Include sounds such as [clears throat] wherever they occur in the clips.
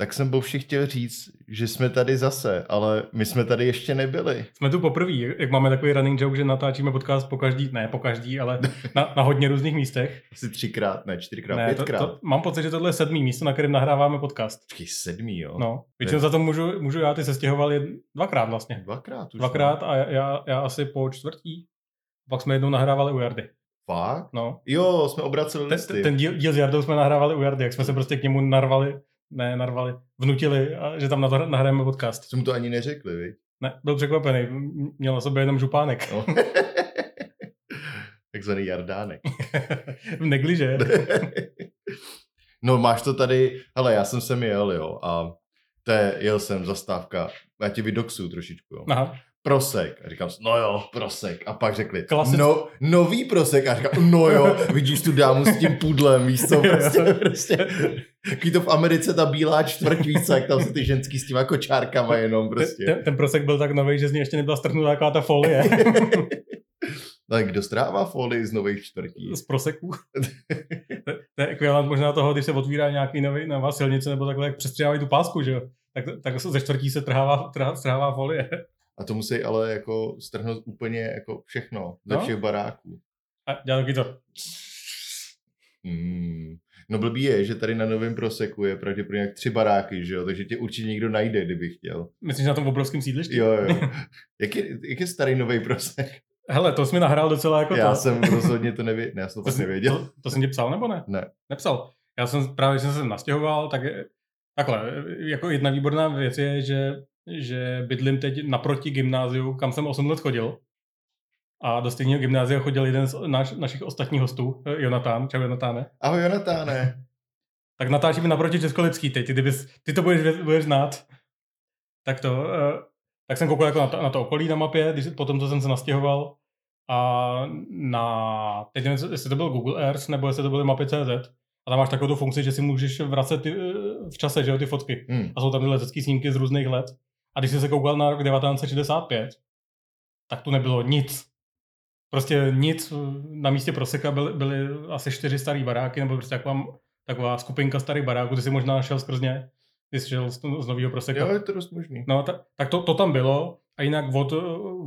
tak jsem Bovši chtěl říct, že jsme tady zase, ale my jsme tady ještě nebyli. Jsme tu poprvé, jak máme takový running joke, že natáčíme podcast po každý, ne po každý, ale na, na hodně různých místech. [laughs] Asi třikrát, ne čtyřikrát, Ne, to, pětkrát. to, mám pocit, že tohle je sedmý místo, na kterém nahráváme podcast. Počkej, sedmý, jo? No, většinou za to můžu, můžu já, ty se stěhoval jed, dvakrát vlastně. Dvakrát už. Dvakrát a já, já asi po čtvrtí. Pak jsme jednou nahrávali u Jardy. No. Fakt? No. Jo, jsme obraceli Ten, listy. ten díl, díl s Jardou jsme nahrávali u Jardy, jak jsme se prostě k němu narvali, ne narvali, vnutili, a že tam na to nahrajeme podcast. Jsme mu to ani neřekli, viď? Ne, byl překvapený, měl na sobě jenom župánek. No. [laughs] Takzvaný jardánek. v negliže. [laughs] no máš to tady, hele, já jsem sem jel, jo, a to je, jel jsem zastávka, já ti vydoxuju trošičku, jo. Aha. Prosek. A říkám, no jo, prosek. A pak řekli, Klasick- no, nový prosek. A říkám, no jo, vidíš tu dámu s tím pudlem, víš co, [laughs] prostě, prostě. Takový to v Americe, ta bílá čtvrť, víš co, jak tam jsou ty ženský s těma kočárkama jenom prostě. Ten, ten prosek byl tak nový, že z něj ještě nebyla strhnutá taková ta folie [laughs] Ale kdo strává folii z nových čtvrtí? z proseků. to, [laughs] to je ekvivalent možná toho, když se otvírá nějaký nový, nová silnice nebo takhle, jak přestřihávají tu pásku, že jo? Tak, tak ze čtvrtí se trhává, trhá, strhává folie. A to musí ale jako strhnout úplně jako všechno ze No. všech baráků. A dělá taky to. Hmm. No blbý je, že tady na novém proseku je pravděpodobně jak tři baráky, že jo? Takže tě určitě někdo najde, kdyby chtěl. Myslíš na tom obrovském sídlišti? Jo, jo. [laughs] Jak je, jak je starý nový prosek? Hele, to jsi mi nahrál docela jako Já to. jsem rozhodně to nevěděl. Ne, já jsem to, to, nevěděl. to, to jsem ti psal nebo ne? Ne. Nepsal. Já jsem právě, že jsem se nastěhoval, tak je- takhle, jako jedna výborná věc je, že, že bydlím teď naproti gymnáziu, kam jsem 8 let chodil. A do stejného gymnázia chodil jeden z naš, našich ostatních hostů, eh, Jonatán. Čau Jonatáne. Ahoj Jonatáne. [laughs] Tak natáčíme naproti Českolipský teď, ty, kdybys, ty to budeš, budeš znát. Tak to, eh, tak jsem koukal jako na to, na to okolí na mapě, když, potom, co jsem se nastěhoval. A na, teď nevím, jestli to byl Google Earth, nebo jestli to byly mapy CZ. A tam máš takovou tu funkci, že si můžeš vracet ty, eh, v čase, že jo, ty fotky. Hmm. A jsou tam ty letecké snímky z různých let. A když jsi se koukal na rok 1965, tak tu nebylo nic. Prostě nic. Na místě Proseka byly, byly asi čtyři staré baráky, nebo prostě taková, taková skupinka starých baráků, ty si možná našel skrz ně. Ty jsi šel z, z nového Proseka. Jo, je to dost možný. No, ta, tak to, to tam bylo. A jinak od,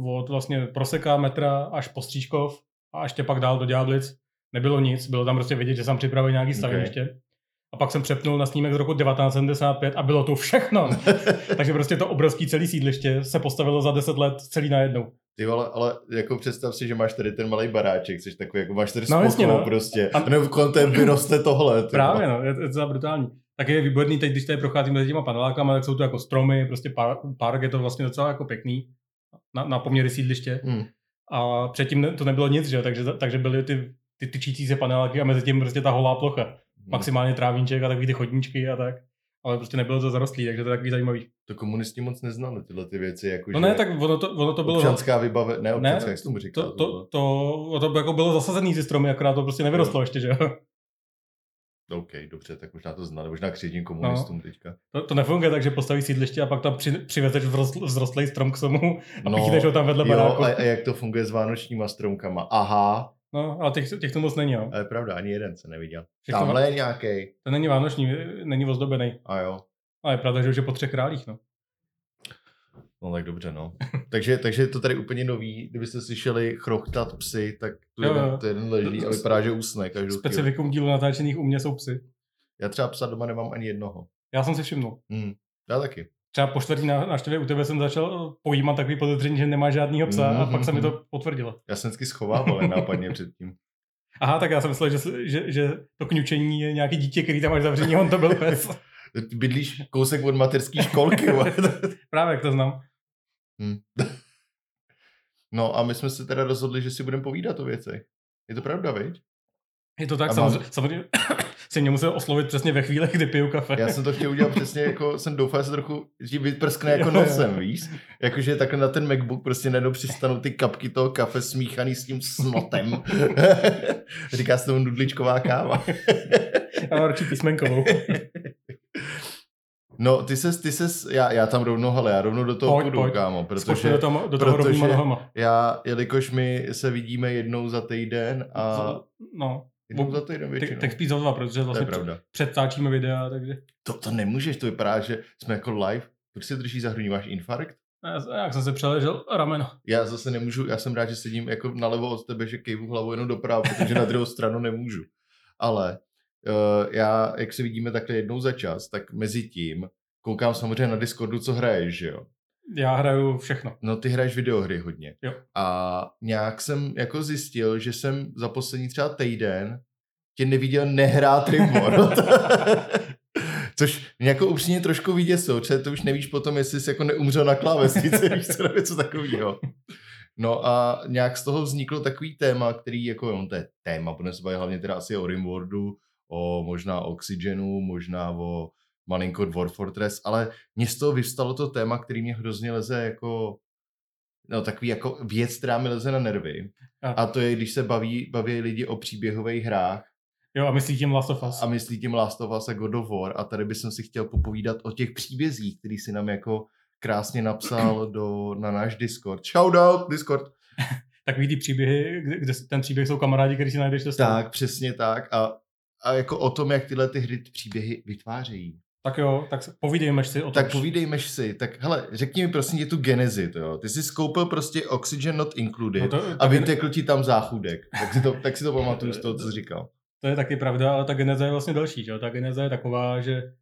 od vlastně Proseka, metra až po Stříčkov a ještě pak dál do Ďáblic nebylo nic. Bylo tam prostě vidět, že jsem připravil nějaký staveniště. A pak jsem přepnul na snímek z roku 1975 a bylo to všechno. [laughs] Takže prostě to obrovský celý sídliště se postavilo za 10 let celý najednou. Ty vole, ale jako představ si, že máš tady ten malý baráček, jsi takový, jako máš tady No, no, jasně, no. prostě. A- nebo té vyroste tohle. ty Právě, no, je, je to za brutální. Tak je výborný teď, když tady procházíme mezi těma panelákama, tak jsou tu jako stromy, prostě par, park, je to vlastně docela jako pěkný na, na poměry sídliště. Hmm. A předtím to nebylo nic, že takže, takže byly ty, ty tyčící se paneláky a mezi tím prostě ta holá plocha. Maximálně trávíček a takový ty chodníčky a tak. Ale prostě nebylo to zarostlý, takže to je takový zajímavý. To komunisti moc neznali tyhle ty věci, jako No že ne, tak ono to, ono to bylo... občanská vybave, ne občanská, Ne, jak jsi tomu říkal. to, to, to, to, to jako bylo zasazený ty stromy, akorát to prostě nevyrostlo ještě, že jo. OK, dobře, tak možná to znali, možná křivdím komunistům teďka. To, to nefunguje tak, že postaví sídliště a pak tam při, přivezeš vzrostl, vzrostlý strom k somu a No, píchneš ho tam vedle Jo, baráku. a, a, jak to funguje s vánočníma stromkama? Aha, No, ale těch, těch to moc není, jo. a je pravda, ani jeden se neviděl. Všechno Tamhle je nějaký. To není vánoční, není ozdobený. A jo, Ale je pravda, že už je po třech králích, no. no tak dobře, no. [laughs] takže, takže je to tady úplně nový, kdybyste slyšeli chrochtat psy, tak tu Jo, jeden, jo. to jeden leží a vypadá, že usne každou. Specifikum dílu natáčených u mě jsou psy. Já třeba psa doma nemám ani jednoho. Já jsem si všimnul. Hmm. Já taky. Třeba po čtvrtý ná- návštěvě u tebe jsem začal pojímat takový podezření, že nemá žádnýho psa a pak se mi to potvrdilo. Já jsem vždycky schovával nenápadně předtím. Aha, tak já jsem myslel, že, že, že to kňučení je nějaký dítě, který tam máš zavření, on to byl pes. [laughs] Bydlíš kousek od mateřské školky. [laughs] Právě jak to znám. Hm. [laughs] No a my jsme se teda rozhodli, že si budeme povídat o věcech. Je to pravda, viď? Je to tak, A samozřejmě, mám- samozřejmě [coughs] si mě musel oslovit přesně ve chvíli, kdy piju kafe. Já jsem to chtěl udělat přesně jako, jsem doufal, že se trochu že vyprskne jako Jo, jo. nosem, víš? Jakože takhle na ten MacBook prostě najednou přistanou ty kapky toho kafe smíchaný s tím snotem. [laughs] Říká se tomu nudličková káva. [laughs] Mám radši písmenkovou. No, ty ses, ty ses, já, já tam rovnou, hele, já rovnou do toho Pojď, půjdu, pojď. kámo, protože do toho, do toho protože- já, jelikož my se vidíme jednou za týden a No, Jednou za týden Tak, většinou. tak spíš za dva, protože vlastně předtáčíme videa, takže To, to nemůžeš, to vypadá, že jsme jako live. Proč se drží za hrudní? Máš infarkt? já, jak jsem se přeležel rameno. Já zase nemůžu, já jsem rád, že sedím jako nalevo od tebe, že kejvu hlavou jenom doprava, protože na druhou stranu nemůžu. Ale uh, já, jak se vidíme takhle jednou za čas, tak mezi tím koukám samozřejmě na Discordu, co hraješ, že jo? Já hraju všechno. No ty hraješ videohry hodně. Jo. A nějak jsem jako zjistil, že jsem za poslední třeba týden tě neviděl nehrát Rimworld. [laughs] Což mě jako upřímně trošku vyděsilo, protože to už nevíš potom, jestli jsi jako neumřel na klávesnici, [laughs] víš co, nebo něco takového. No a nějak z toho vzniklo takový téma, který jako, no to je téma, budeme se bavit hlavně teda asi o Rimworldu, o možná Oxygenu, možná o malinko Dwarf Fortress, ale mně z toho vyvstalo to téma, který mě hrozně leze jako no takový jako věc, která mi leze na nervy. A, A to je, když se baví, baví lidi o příběhových hrách jo, a myslí tím Last of Us. a myslí tím Last of Us a God of War a tady bych si chtěl popovídat o těch příbězích, který si nám jako krásně napsal do, na náš Discord. Shoutout, Discord. [laughs] Takový ty příběhy, kde, kde ten příběh jsou kamarádi, který si najdeš. Tak, přesně tak. A, a jako o tom, jak tyhle ty hry příběhy vytvářejí. Tak jo, tak se- povídejme si o tom. Tak povídejmeš si, tak hele, řekni mi prosím tě tu genezi, to jo. Ty jsi skoupil prostě Oxygen Not Included No to, a vytekl ti tam záchudek. Tak si to, tak si to pamatuju z toho, co jsi říkal. To je taky pravda, ale ta geneza je vlastně další. Že? jo? Ta geneza je taková, že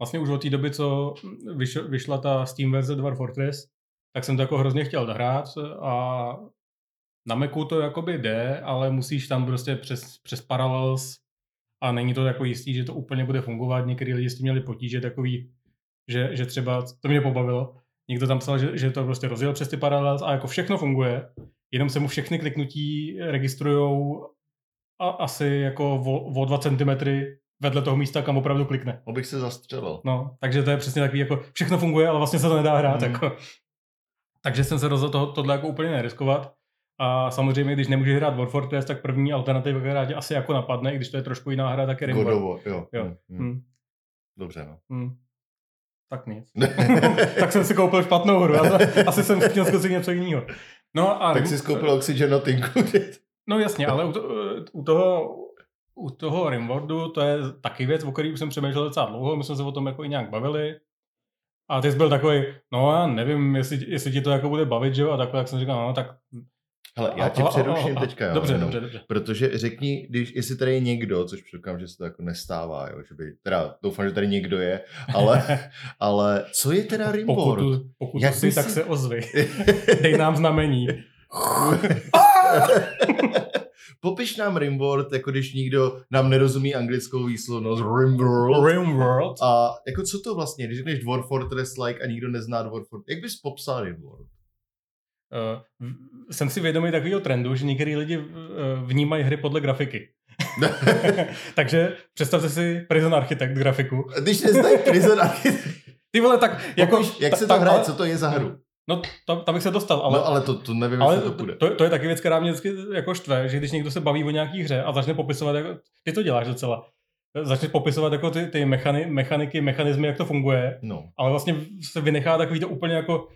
vlastně už od té doby, co vyš, vyšla ta Steam verze Dwarf Fortress, tak jsem to jako hrozně chtěl dohrát a na Macu to jakoby jde, ale musíš tam prostě přes, přes Parallels a není to jako jistý, že to úplně bude fungovat. Některý lidi s tím měli potíže takový, že, že třeba, to mě pobavilo, někdo tam psal, že, že to prostě rozjel přes ty Parallels a jako všechno funguje, jenom se mu všechny kliknutí registrujou a asi jako o, o 2 cm vedle toho místa, kam opravdu klikne. Abych se zastřelil. No, takže to je přesně takový, jako všechno funguje, ale vlastně se to nedá hrát. Mhm. Jako. Takže jsem se rozhodl toho, tohle jako úplně neriskovat. A samozřejmě, když nemůžeš hrát War Fortress, tak první alternativa, která tě asi jako napadne, i když to je trošku jiná hra, tak je God Rimworld. of War, jo. Jo. Hm, hm. Hmm. Dobře, no. Hmm. Tak nic. [laughs] tak jsem si koupil špatnou hru. Asi jsem chtěl zkusit něco jiného. No a tak jsi skoupil Oxygen Included. [laughs] No jasně, ale u, to, u toho u toho Rimworldu to je taky věc, o který už jsem přemýšlel docela dlouho, my jsme se o tom jako i nějak bavili. A ty jsi byl takový, no já nevím, jestli, jestli ti to jako bude bavit, že jo, a takhle, jak jsem říkal, no tak... Hele, já tě a- a- přeruším a- teďka, jo. Dobře, jenom. dobře, dobře. Protože řekni, když, jestli tady je někdo, což předpokládám, že se to jako nestává, jo, že by, teda doufám, že tady někdo je, ale, [laughs] ale co je teda Pokud, Rimworld? tu, pokud Jak tu jsi, tak se ozvi. [laughs] Dej nám znamení. [laughs] Popiš nám Rimworld, jako když nikdo nám nerozumí anglickou výslovnost Rimworld. Rimworld. A jako co to vlastně, když řekneš Dwarf Fortress like a nikdo nezná Dwarf Fortress, jak bys popsal Rimworld? Uh, jsem si vědomý takového trendu, že některý lidi uh, vnímají hry podle grafiky. [laughs] Takže představte si Prison Architect grafiku. Když neznají Prison Architect, Ty vole, tak jako... Popiš, jak ta- se ta- to hraje, ale- co to je za hru? No, tam, tam bych se dostal, ale, no ale to, to nevím, ale jestli to půjde. to, to, je taky věc, která mě vždycky jako štve, že když někdo se baví o nějaký hře a začne popisovat, jako, ty to děláš docela, začne popisovat jako ty, ty mechany, mechaniky, mechanismy, jak to funguje, No. ale vlastně se vynechá takový to úplně jako,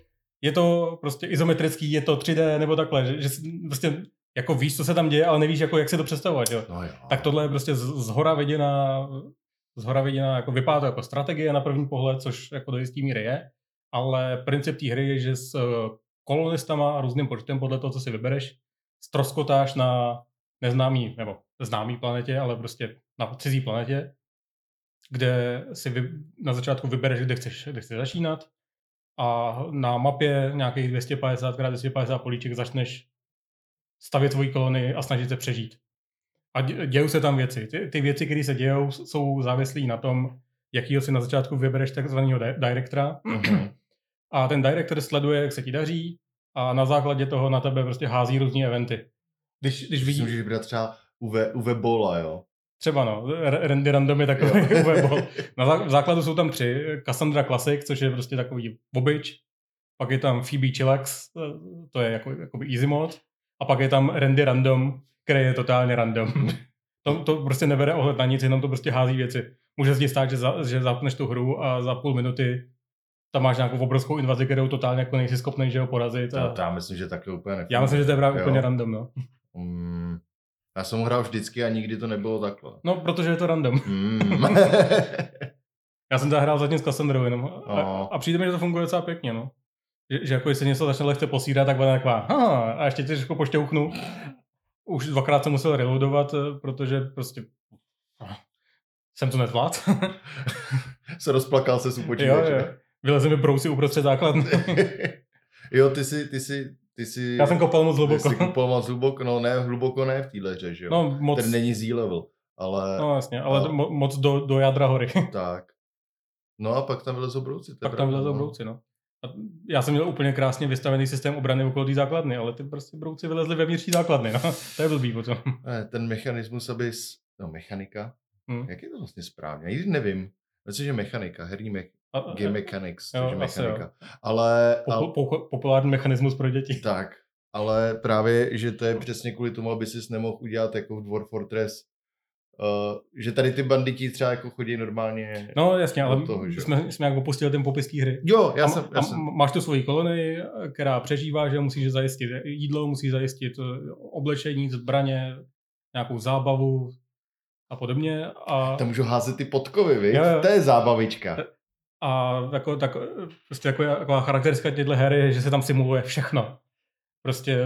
je to prostě izometrický, je to 3D nebo takhle, že, že prostě jako víš, co se tam děje, ale nevíš, jako, jak si to představovat, jo. no jo. Tak tohle je prostě z, z hora viděná, z hora viděná, jako vypadá to jako strategie na první pohled, což jako do jistý míry je, ale princip té hry je, že s eh, kolonistama a různým počtem podle toho, co si vybereš, stroskotáš na neznámý, nebo známý planetě, ale prostě na cizí planetě, kde si vy, na začátku vybereš, kde chceš, kde chceš začínat a na mapě nějakých 250x250 políček začneš stavět svoji kolony a snažit se přežít. A dě- dějou se tam věci. Ty, ty věci, které se dějou, jsou závislí na tom, jakýho si na začátku vybereš takzvaného di- directora. Mhm. A ten director sleduje, jak se ti daří a na základě toho na tebe prostě hází různé eventy. Když, když Si vidí, můžeš vybrat třeba Uwe, Uwe Bola, jo? Třeba no, Randy Random je takový [laughs] webol. Na základu jsou tam tři. Cassandra Classic, což je prostě takový bobič. Pak je tam Phoebe Chillax, to je jako, jakoby easy mod. A pak je tam Randy Random, který je totálně random. [laughs] To, to prostě nebere ohled na nic, jenom to prostě hází věci. Může se stát, že, za, že zapneš tu hru a za půl minuty tam máš nějakou obrovskou invazi, kterou totálně jako nejsi schopný že ho porazit. A to já myslím, že takhle úplně nefunguje. já myslím, že to je právě Jo. úplně random, no. Mm, Já jsem ho hrál vždycky a nikdy to nebylo takhle. No, protože je to random. Mm. [laughs] Já jsem to hrál zatím s Cassandrou jenom. A, No. a přijde mi, že to funguje docela pěkně, no. Že, že jako jestli něco začne lehce posírat, tak bude taková, "Aha, a ještě trošku pošťouchnu. Už dvakrát jsem musel reloadovat, eh, protože prostě [laughs] jsem to nezvládl. [laughs] se rozplakal se jo, počítače. Vyleze mi brouci uprostřed základny. jo, ty si, ty si, ty si... Já jsem kopal moc Ty hluboko. jsi kupal moc hluboko, no ne, hluboko ne v téhle že jo? No, moc, Ten není Z-level, ale no jasně, ale No. mo, moc do, do jádra hory. [laughs] tak. No a pak tam vylezou brouci. to je Pak tam pravda, vylezou no. brouci, no. A já jsem měl úplně krásně vystavený systém obrany okolo té základny, ale ty prostě brouci vylezli vevnitř té základny, no. [laughs] To je blbý potom. Ten mechanismus, aby... No, mechanika? Hm. Jak je to vlastně správně? Já nevím. Myslím, že mechanika, herní me- A, a, game mechanics, Jo, což je asi jo. mechanika. Ale, popu, ale, popu, populární mechanismus pro děti. tak, ale právě, že to je přesně kvůli tomu, aby si nemohl udělat jako v Dwarf Fortress, uh, že tady ty banditi třeba jako chodí normálně. No jasně, ale toho, že? jsme, jsme jak opustili ten popis té hry. Jo, já a, jsem, a já jsem, máš tu svoji kolonii, která přežívá, že musíš zajistit jídlo, musíš zajistit eh, oblečení, zbraně, nějakou zábavu a podobně. A, tam můžu házet ty podkovy, jo. To je zábavička. A jako, tak, prostě jako, taková charakteristika těchto her je, že se tam simuluje všechno. Prostě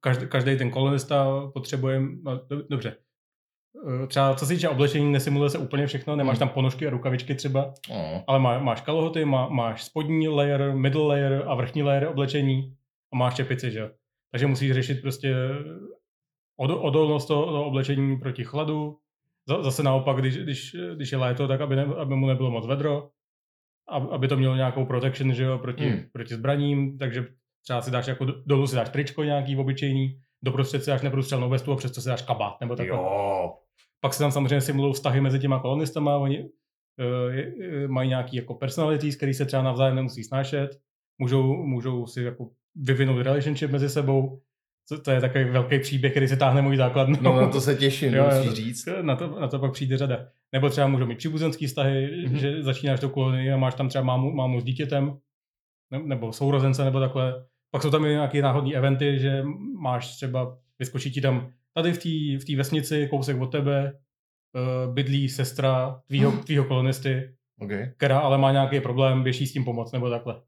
každý, každý ten kolonista potřebuje, no, do- dobře, Eh, třeba co se týče oblečení, nesimuluje se úplně všechno, nemáš Hmm. tam ponožky a rukavičky třeba, No. ale má, máš kalhoty, má, máš spodní layer, middle layer a vrchní layer oblečení a máš čepici, že. Takže musíš řešit prostě od, odolnost toho, toho oblečení proti chladu. Za- Zase naopak, když, když, když je léto, tak aby, ne, aby mu nebylo moc vedro, aby to mělo nějakou protection, že jo, proti, Hmm. proti zbraním, takže třeba si dáš jako do- dolů si dáš tričko nějaký obyčejný, doprostřed si dáš neprůstřelnou vestu a přesto si dáš kabát nebo takhle. Jo. Pak se tam samozřejmě simulují vztahy mezi těma kolonistama, oni uh, mají nějaký jako personalities, který se třeba navzájem nemusí snášet, můžou, můžou si jako vyvinout relationship mezi sebou, to, to je takový velký příběh, který se táhne můj základnou. No na to se těším, Jo, musíš říct. Na to, na to pak přijde řada. Nebo třeba můžou mít příbuzenský vztahy, Mhm. mm-hmm. že začínáš tou kolonii a máš tam třeba mámu, mámu s dítětem, ne- nebo sourozence, nebo takhle. Pak jsou tam i nějaké náhodné eventy, že máš třeba, vyskočí ti tam tady v té v vesnici, kousek od tebe, uh, bydlí sestra tvýho, tvýho kolonisty, Okay. která ale má nějaký problém, běž jí s tím pomoct, nebo takhle.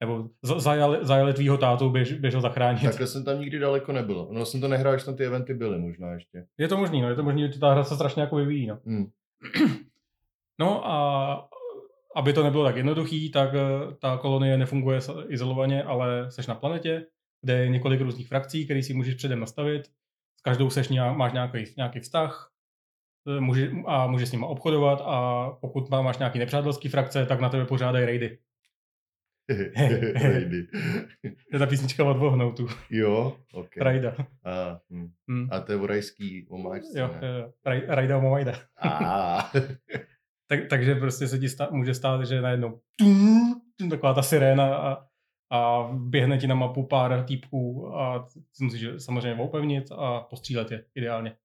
Nebo za- zajali, zajali tvýho tátu, běž, běž ho zachránit. Takhle jsem tam nikdy daleko nebyl. No jsem to nehrál, když tam ty eventy byly možná ještě. Je to možný, no, je to možný, že ta hra se strašně jako vyvíjí, no. Hmm. [clears throat] No a aby to nebylo tak jednoduchý, tak eh, ta kolonie nefunguje izolovaně, ale seš na planetě, kde je několik různých frakcí, které si můžeš předem nastavit. S každou seš nějak, máš nějaký, nějaký vztah eh, může, a můžeš s nimi obchodovat a pokud má- máš nějaký nepřátelský frakce, tak na tebe pořádají raidy. [laughs] Raidy. [laughs] Je ta písnička od Vohnoutu. jo, ok. Rajda. A, hm. Hm. a to je vorajský omáčce, Jo, ne? jo, Raj- Rajda Omajda. [laughs] Tak, takže prostě se ti stá, může stát, že najednou tum, tum, taková ta siréna a, a běhne ti na mapu pár týpků a ty musíš samozřejmě opevnit a postřílet je ideálně.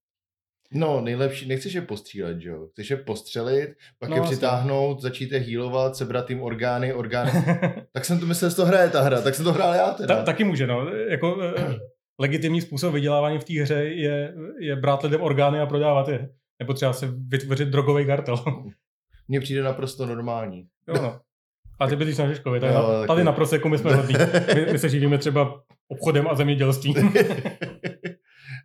No, nejlepší, nechceš je postřílet, že jo? Chceš je postřelit, pak No, je přitáhnout, začít je healovat, sebrat jim orgány, orgány. [laughs] tak jsem to myslel, že to hraje ta hra, tak jsem to hrál já teda. Ta, taky může, no. Jako eh, legitimní způsob vydělávání v té hře je, je brát lidem orgány a prodávat je. Nebo třeba se vytvořit drogový kartel. Mně přijde naprosto normální. jo, no. A ty bydlíš na Žižkově, tak Jo, na, taky. tady na proseku my jsme hodní. My, my se živíme třeba obchodem a zemědělstvím. [laughs]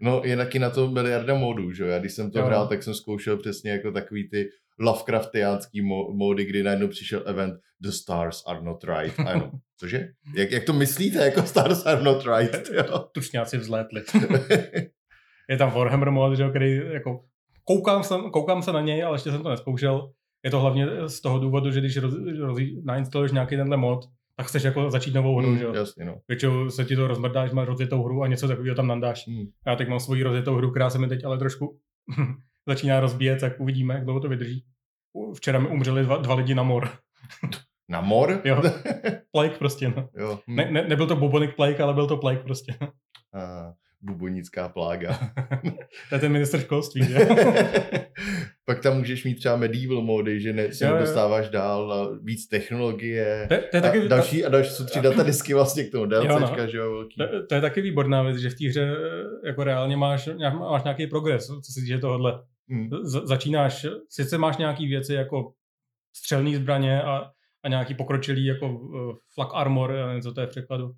no, je taky na to miliarda modů, že jo? Já když jsem to Jo. hrál, tak jsem zkoušel přesně jako takový ty Lovecraftiánský módy, kdy najednou přišel event The stars are not right. A jenom, [laughs] cože? Jak, jak to myslíte, jako stars are not right? [laughs] Jo? Tučňáci vzlétli. [laughs] je tam Warhammer mod, že, jo, který jako koukám se, koukám se na něj, ale ještě jsem to neskoušel. Je to hlavně z toho důvodu, že když roz, roz, nainstaluješ nějaký tenhle mod, tak chceš jako začít novou hru, Hmm, že jo. jasně, no. Většinou se ti to rozmrdá, že máš rozjetou hru a něco takového tam nandáš. Hmm. Já teď mám svoji rozjetou hru, která se mi teď ale trošku [laughs] začíná rozbíjet, tak uvidíme, jak dlouho to vydrží. Včera mi umřeli dva, dva lidi na mor. [laughs] Na mor? [laughs] Jo. Plague prostě, no. jo. Hm. Ne, ne, nebyl to bubonic plague, ale byl to plague prostě. A bubonická plága. [laughs] to je ten minister školství, že? [laughs] Pak tam můžeš mít třeba medieval mody, že ne, se dostáváš dál a víc technologie. To, to je taky, a další, a další jsou tři datadisky vlastně k tomu DLCčka, jo, no. že jo, velký. To, to, je taky výborná věc, že v té hře jako reálně máš, máš nějaký progres, co se týče tohohle. Hmm. Z, začínáš, sice máš nějaký věci jako střelný zbraně a, a nějaký pokročilý jako uh, flak armor, já nevím, co to je v překladu.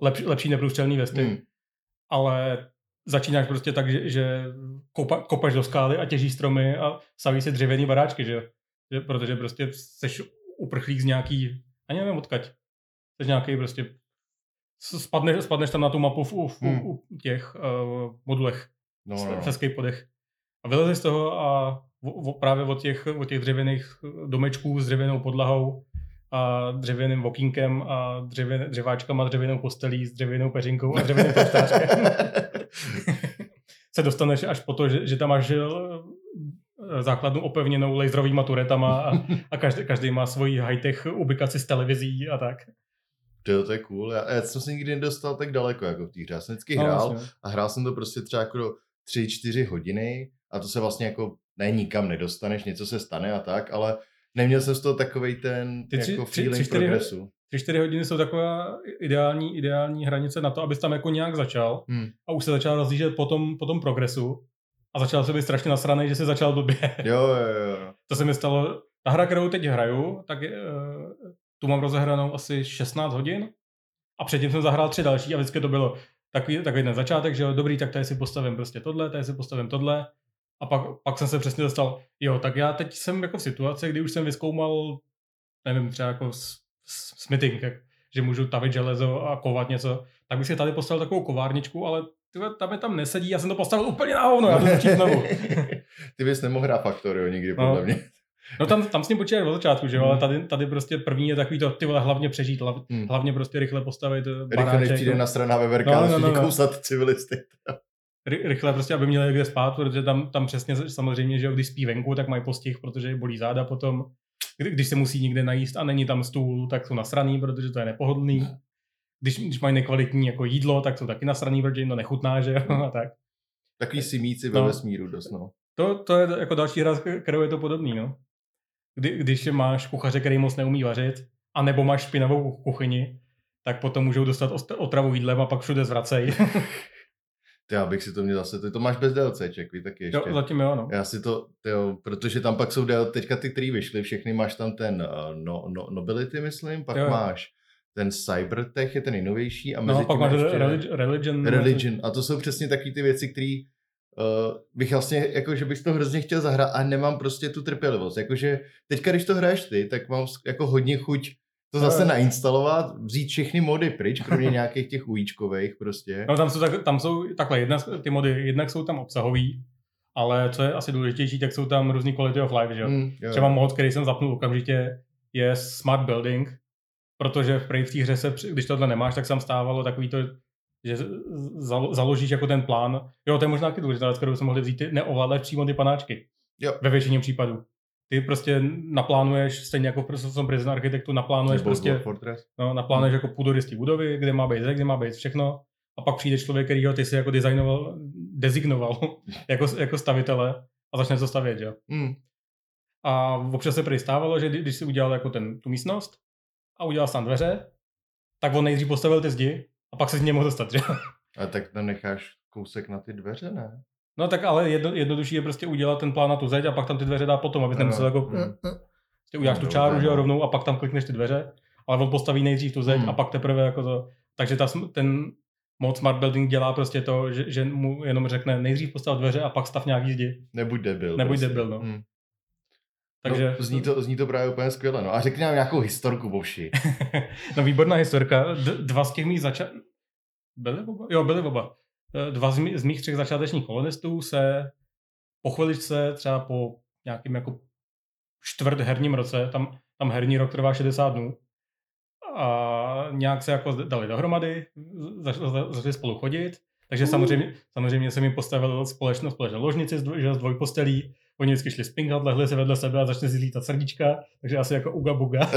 Lepší, lepší neprůstřelný vesty. Hmm. Ale začínáš prostě tak, že, že kopa, kopaš do skály a těží stromy a staví si dřevěný baráčky, že? že protože prostě jsi uprchlík z nějaký, ani nevím odkaď, jsi nějaký prostě, spadneš, spadneš tam na tu mapu v, v, hmm. u těch uh, modulech, no, no, no. v podech. A vylezeš z toho a v, v, právě od těch, od těch dřevěných domečků s dřevěnou podlahou a dřevěným vokínkem a dřevě, dřeváčkama, dřevěnou postelí s dřevěnou peřinkou a dřevěným [laughs] polštářkem. se dostaneš až po to, že, že tam máš eh, základnu opevněnou laserovými turetama a, a každý, každý má svoji high-tech ubikaci s televizí a tak. To, to je cool. Já, já jsem se nikdy nedostal tak daleko jako v té hře. Já jsem vždycky no, hrál vlastně. a hrál jsem to prostě třeba jako 3-4 hodiny a to se vlastně jako ne nikam nedostaneš, něco se stane a tak, ale neměl jsem z toho takový ten Ty tři, jako tři, feeling tři, čtyři, progresu. Tři, čtyři hodiny jsou taková ideální, ideální hranice na to, abys tam jako nějak začal hmm. a už se začal rozlížet po tom, po tom progresu a začal se být strašně nasraný, že se začal blbě. [laughs] Jo, jo, jo. To se mi stalo, ta hra, kterou teď hraju, tak uh, tu mám rozehranou asi 16 hodin a předtím jsem zahrál tři další a vždycky to bylo takový, takový ten začátek, že jo, dobrý, tak tady si postavím prostě tohle, tady si postavím tohle a pak, pak jsem se přesně dostal, jo, tak já teď jsem jako v situaci, kdy už jsem vyskoumal, nevím, třeba jako smithing, jak, že můžu tavit železo a kovat něco, tak bych si tady postavil takovou kovárničku, ale tyhle, tam je tam nesedí, já jsem to postavil úplně na hovno, já to začít znovu. [laughs] Ty bys nemohl hrát Factorio nikdy, podle no. mě. No tam, tam s ním počítáš od začátku, že jo, hmm. ale tady, tady prostě první je takový to, ty vole, hlavně přežít, hlav, hmm. hlavně prostě rychle postavit baráček. Rychle než přijde na strana veverka no, no, no, no. kousat civilisty. Rychle prostě, aby měli kde spát, protože tam, tam přesně samozřejmě, že když spí venku, tak mají postih, protože je bolí záda potom. Kdy, když se musí někde najíst a není tam stůl, tak jsou nasraný, protože to je nepohodlný. Když, když mají nekvalitní jako jídlo, tak jsou taky nasraný, protože jim to nechutná, že jo, a tak. Takový simíci no. ve vesmíru dost, no. To, to je jako další hra, kterou je to podobný, no. Kdy, když máš kuchaře, který moc neumí vařit, a nebo máš špinavou kuchyni, tak potom můžou dostat otravu jídlem a pak všude zvracej. [laughs] já bych si to měl zase, ty to máš bez DLCček, vy taky ještě. Jo, zatím jo, no. Já si to, jo, protože tam pak jsou DL, teďka ty, který vyšly, všechny máš tam ten uh, no, no, Nobility, myslím, pak jo. máš ten Cybertech je ten nejnovější a no, mezi no, pak máš ještě religion, religion. Religion. A to jsou přesně taky ty věci, které uh, bych vlastně, jako, že bych to hrozně chtěl zahrát a nemám prostě tu trpělivost. Jakože teďka, když to hraješ ty, tak mám jako hodně chuť to zase nainstalovat, vzít všechny mody pryč, kromě nějakých těch ujíčkových prostě. No tam jsou, tak, tam jsou takhle, jedna, ty mody jednak jsou tam obsahový, ale co je asi důležitější, tak jsou tam různý quality of life, že mm, jo. Třeba mod, který jsem zapnul okamžitě, je smart building, protože v té hře se, když tohle nemáš, tak sam stávalo takový to, že založíš jako ten plán. Jo, to je možná taky důležitá věc, kterou jsme mohli vzít, neovládat přímo ty panáčky. Jo. Ve většině případů ty prostě naplánuješ, stejně jako prostě jsem prezident architektu, naplánuješ Nebo prostě, no, naplánuješ hmm. jako půdorysty budovy, kde má být kde má být všechno a pak přijde člověk, který ho ty si jako designoval, designoval [laughs] jako, jako stavitele a začne to stavět, jo. Hmm. A občas se stávalo, že když si udělal jako ten, tu místnost a udělal tam dveře, tak on nejdřív postavil ty zdi a pak se z něj mohl dostat, že? A tak tam necháš kousek na ty dveře, ne? No tak ale jedno, jednodušší je prostě udělat ten plán na tu zeď a pak tam ty dveře dá potom, aby nemusel jako... Mm. Ty uděláš tu čáru, že jo, rovnou a pak tam klikneš ty dveře, ale on postaví nejdřív tu zeď mm. a pak teprve jako to... Takže ta, ten mod smart building dělá prostě to, že, že mu jenom řekne nejdřív postav dveře a pak stav nějaký zdi. Nebuď debil. Nebuď prostě. debil, no. Mm. Takže... No, zní, to, zní to právě úplně skvěle. No. A řekni nám nějakou historku, Bovši. [laughs] no výborná historka. D- dva z těch mých zača... Byly oba? Jo, byly oba. Eh, dva z, mých, z mých třech začátečních kolonistů se po chviličce, třeba po nějakým jako čtvrt herním roce, tam, tam herní rok trvá 60 dnů, a nějak se jako dali dohromady, začali spolu chodit, takže samozřejmě, samozřejmě jsem jim postavil společnou, společnou ložnici z dvojpostelí, oni vždycky šli spinkat, lehli se vedle sebe a začne si lítat srdíčka, takže asi jako uga buga. [laughs]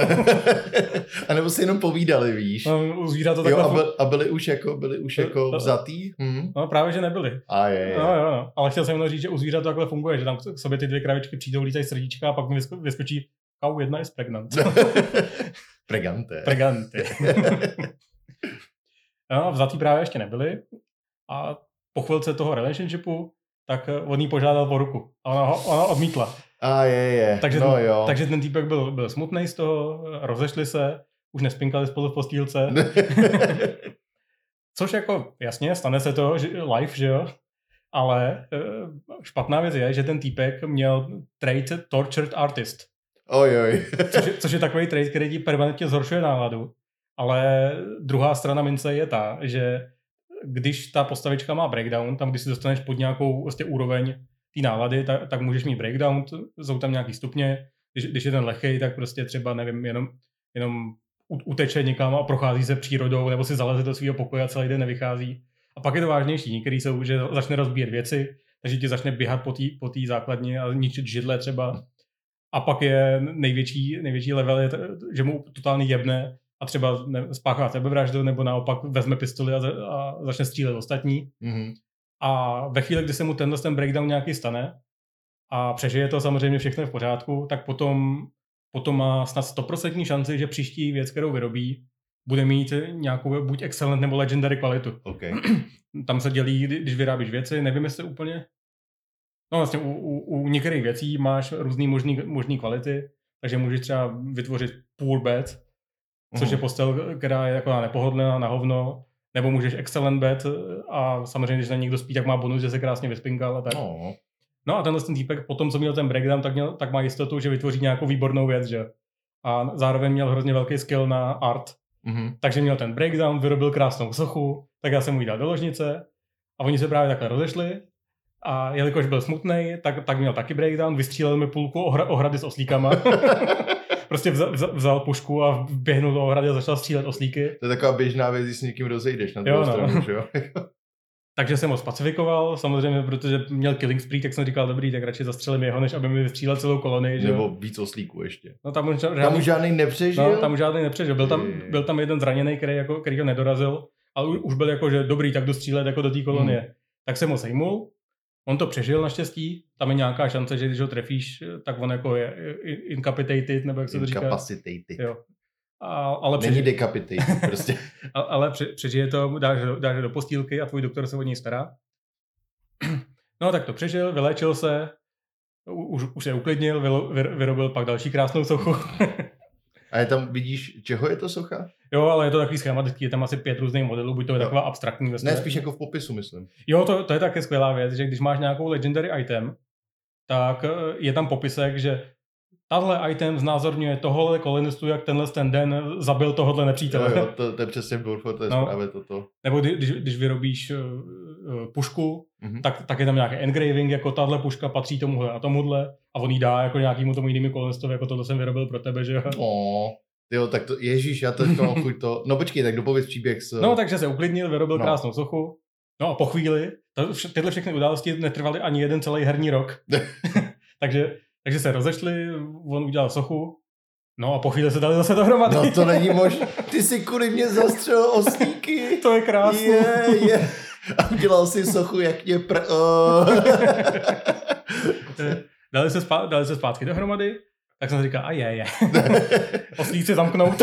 a nebo si jenom povídali, víš. No, u zvířat to Jo, a, byl, a byli už jako, byli už To- jako to- vzatý? Hm? No právě, že nebyli. A je, je. No, jo, no. Ale chtěl jsem jenom říct, že u zvířat to takhle funguje, že tam k sobě ty dvě kravičky přijdou, lítají srdíčka a pak mi vysko- vyskočí Kau jedna je pregnant. [laughs] Pregante. Preganty. [laughs] no, vzatý právě ještě nebyli a po chvilce toho relationshipu tak eh, on jí požádal o ruku a ona, ho, ona odmítla. A je, je. Takže, no ten, jo. takže ten týpek byl, byl smutný z toho, rozešli se, už nespinkali spolu v postýlce. [laughs] Což jako, jasně, stane se to, že live, že jo? Ale eh, špatná věc je, že ten týpek měl trait tortured artist, oj, oj. což je, což je takový trait, který ti permanentně zhoršuje náladu. Ale druhá strana mince je ta, že když ta postavička má breakdown, tam když si dostaneš pod nějakou vlastně úroveň té nálady, tak, tak můžeš mít breakdown, jsou tam nějaký stupně, když, když je ten lehkej, tak prostě třeba, nevím, jenom, jenom uteče někam a prochází se přírodou, nebo si zaleze do svého pokoje a celý den nevychází. A pak je to vážnější, některý jsou, že začne rozbíjet věci, takže ti začne běhat po té po té základně a ničit židle třeba. A pak je největší, největší level, je, že mu totálně jebne a třeba ne, spáchá sebevraždu, nebo naopak vezme pistoli a, za- a začne střílet ostatní. Mhm. A ve chvíli, kdy se mu tenhle ten breakdown nějaký stane a přežije to samozřejmě všechno je v pořádku, tak potom, potom má snad 100% šanci, že příští věc, kterou vyrobí, bude mít nějakou buď excellent nebo legendary kvalitu. OK. [clears throat] Tam se dělí, kdy- když vyrábíš věci, nevím jestli úplně. No vlastně u, u, u některých věcí máš různý možný, možný kvality, takže můžeš třeba vytvořit poor bed, což je Mhm. postel, která je jako nepohodlná na hovno, nebo můžeš excellent bed a samozřejmě, když na někdo spí, tak má bonus, že se krásně vyspinkal a tak. No, No. a tenhle ten týpek potom, co měl ten breakdown, tak, měl, tak má jistotu, že vytvoří nějakou výbornou věc, že? A zároveň měl hrozně velký skill na art, Mhm. takže měl ten breakdown, vyrobil krásnou sochu, tak já jsem mu ji dal do ložnice a oni se právě takhle rozešli a jelikož byl smutný, tak, tak měl taky breakdown, vystřílel mi půlku ohra, ohrady s oslíkama. [laughs] prostě vzal, vzal, pušku a běhnul do ohrady a začal střílet oslíky. To je taková běžná věc, když s někým rozejdeš na Jo, druhou no. stranu, že jo? [laughs] Takže jsem ho spacifikoval, samozřejmě, protože měl killing spree, tak jsem říkal, dobrý, tak radši zastřelím jeho, než aby mi vystřílel celou kolonii. Že? Nebo víc oslíků ještě. No tam už, Tam žádný, už žádný nepřežil? no, tam už žádný nepřežil. Byl tam, byl tam jeden zraněný, který, jako, který ho nedorazil, ale už byl jako, že dobrý, tak dostřílet jako do té kolonie. Hmm. Tak jsem ho sejmul, on to přežil naštěstí, tam je nějaká šance, že když ho trefíš, tak on jako je i- incapacitated, nebo jak se to říká. Incapacitated. Jo. A, ale, Není přežije, decapitated, [laughs] prostě. a- ale pře, přežije to, dáš, dáš do postýlky a tvůj doktor se o něj stará. [clears throat] No tak to přežil, vylečil se, už, už se uklidnil, vylo- vyrobil pak další krásnou sochu. [laughs] A je tam, vidíš, čeho je to socha? jo, ale je to takový schématický, je tam asi pět různých modelů, buď to je Jo. taková abstraktní vlastně. Ne, spíš jako v popisu, myslím. Jo, to, to je také skvělá věc, že když máš nějakou legendary item, tak eh, je tam popisek, že tahle item znázorňuje tohle kolonistu, jak tenhle ten den zabil tohohle nepřítele. Jo, jo, to, to je přesně Burfo, to je No. právě toto. Nebo kdy, když, když vyrobíš uh, pušku, Mhm. tak, tak je tam nějaký engraving, jako tahle puška patří tomuhle a tomuhle a on jí dá jako nějakýmu tomu jinému kolonistovi, jako tohle jsem vyrobil pro tebe, že jo. Oh, jo, tak to, ježíš, já to mám chuť to. No počkej, tak dopověz příběh s... No, takže se uklidnil, vyrobil No. krásnou sochu. No a po chvíli, to, tyhle všechny události netrvaly ani jeden celý herní rok. [laughs] takže, takže se rozešli, on udělal sochu, no a po chvíli se dali zase dohromady. No to není možné. Ty si kvůli mě zastřelil oslíky. [laughs] to je krásný. Je, je. A udělal si sochu, jak mě pr... Oh. [laughs] dali, se spá, dali se zpátky dohromady, tak jsem si říkal, a je, je. [laughs] Oslíci zamknout.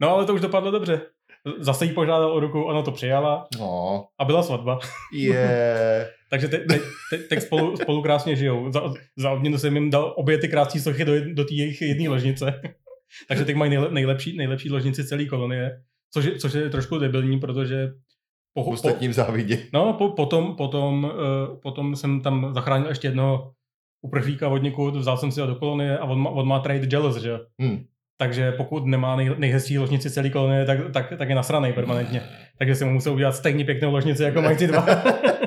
no ale to už dopadlo dobře. Zase jí požádal o ruku, ona to přijala No, a byla svatba. je. Takže teď te, te, teď spolu, spolu krásně žijou. Za, za odměnu jsem jim dal obě ty krásné sochy do, do té jejich jedné ložnice. [laughs] Takže teď mají nejle, nejlepší, nejlepší ložnici celé kolonie, což je, což je trošku debilní, protože po, po, Ostatním závidě. no, po, potom, potom, uh, potom jsem tam zachránil ještě jednoho uprchlíka od někud, vzal jsem si ho do kolonie a on má, on má trade jealous, že jo. Hm. Takže pokud nemá nej, nejhezčí ložnici celé kolonie, tak, tak, tak je nasranej permanentně. Takže si mu musel udělat stejně pěknou ložnici, jako mají ty dva. [laughs]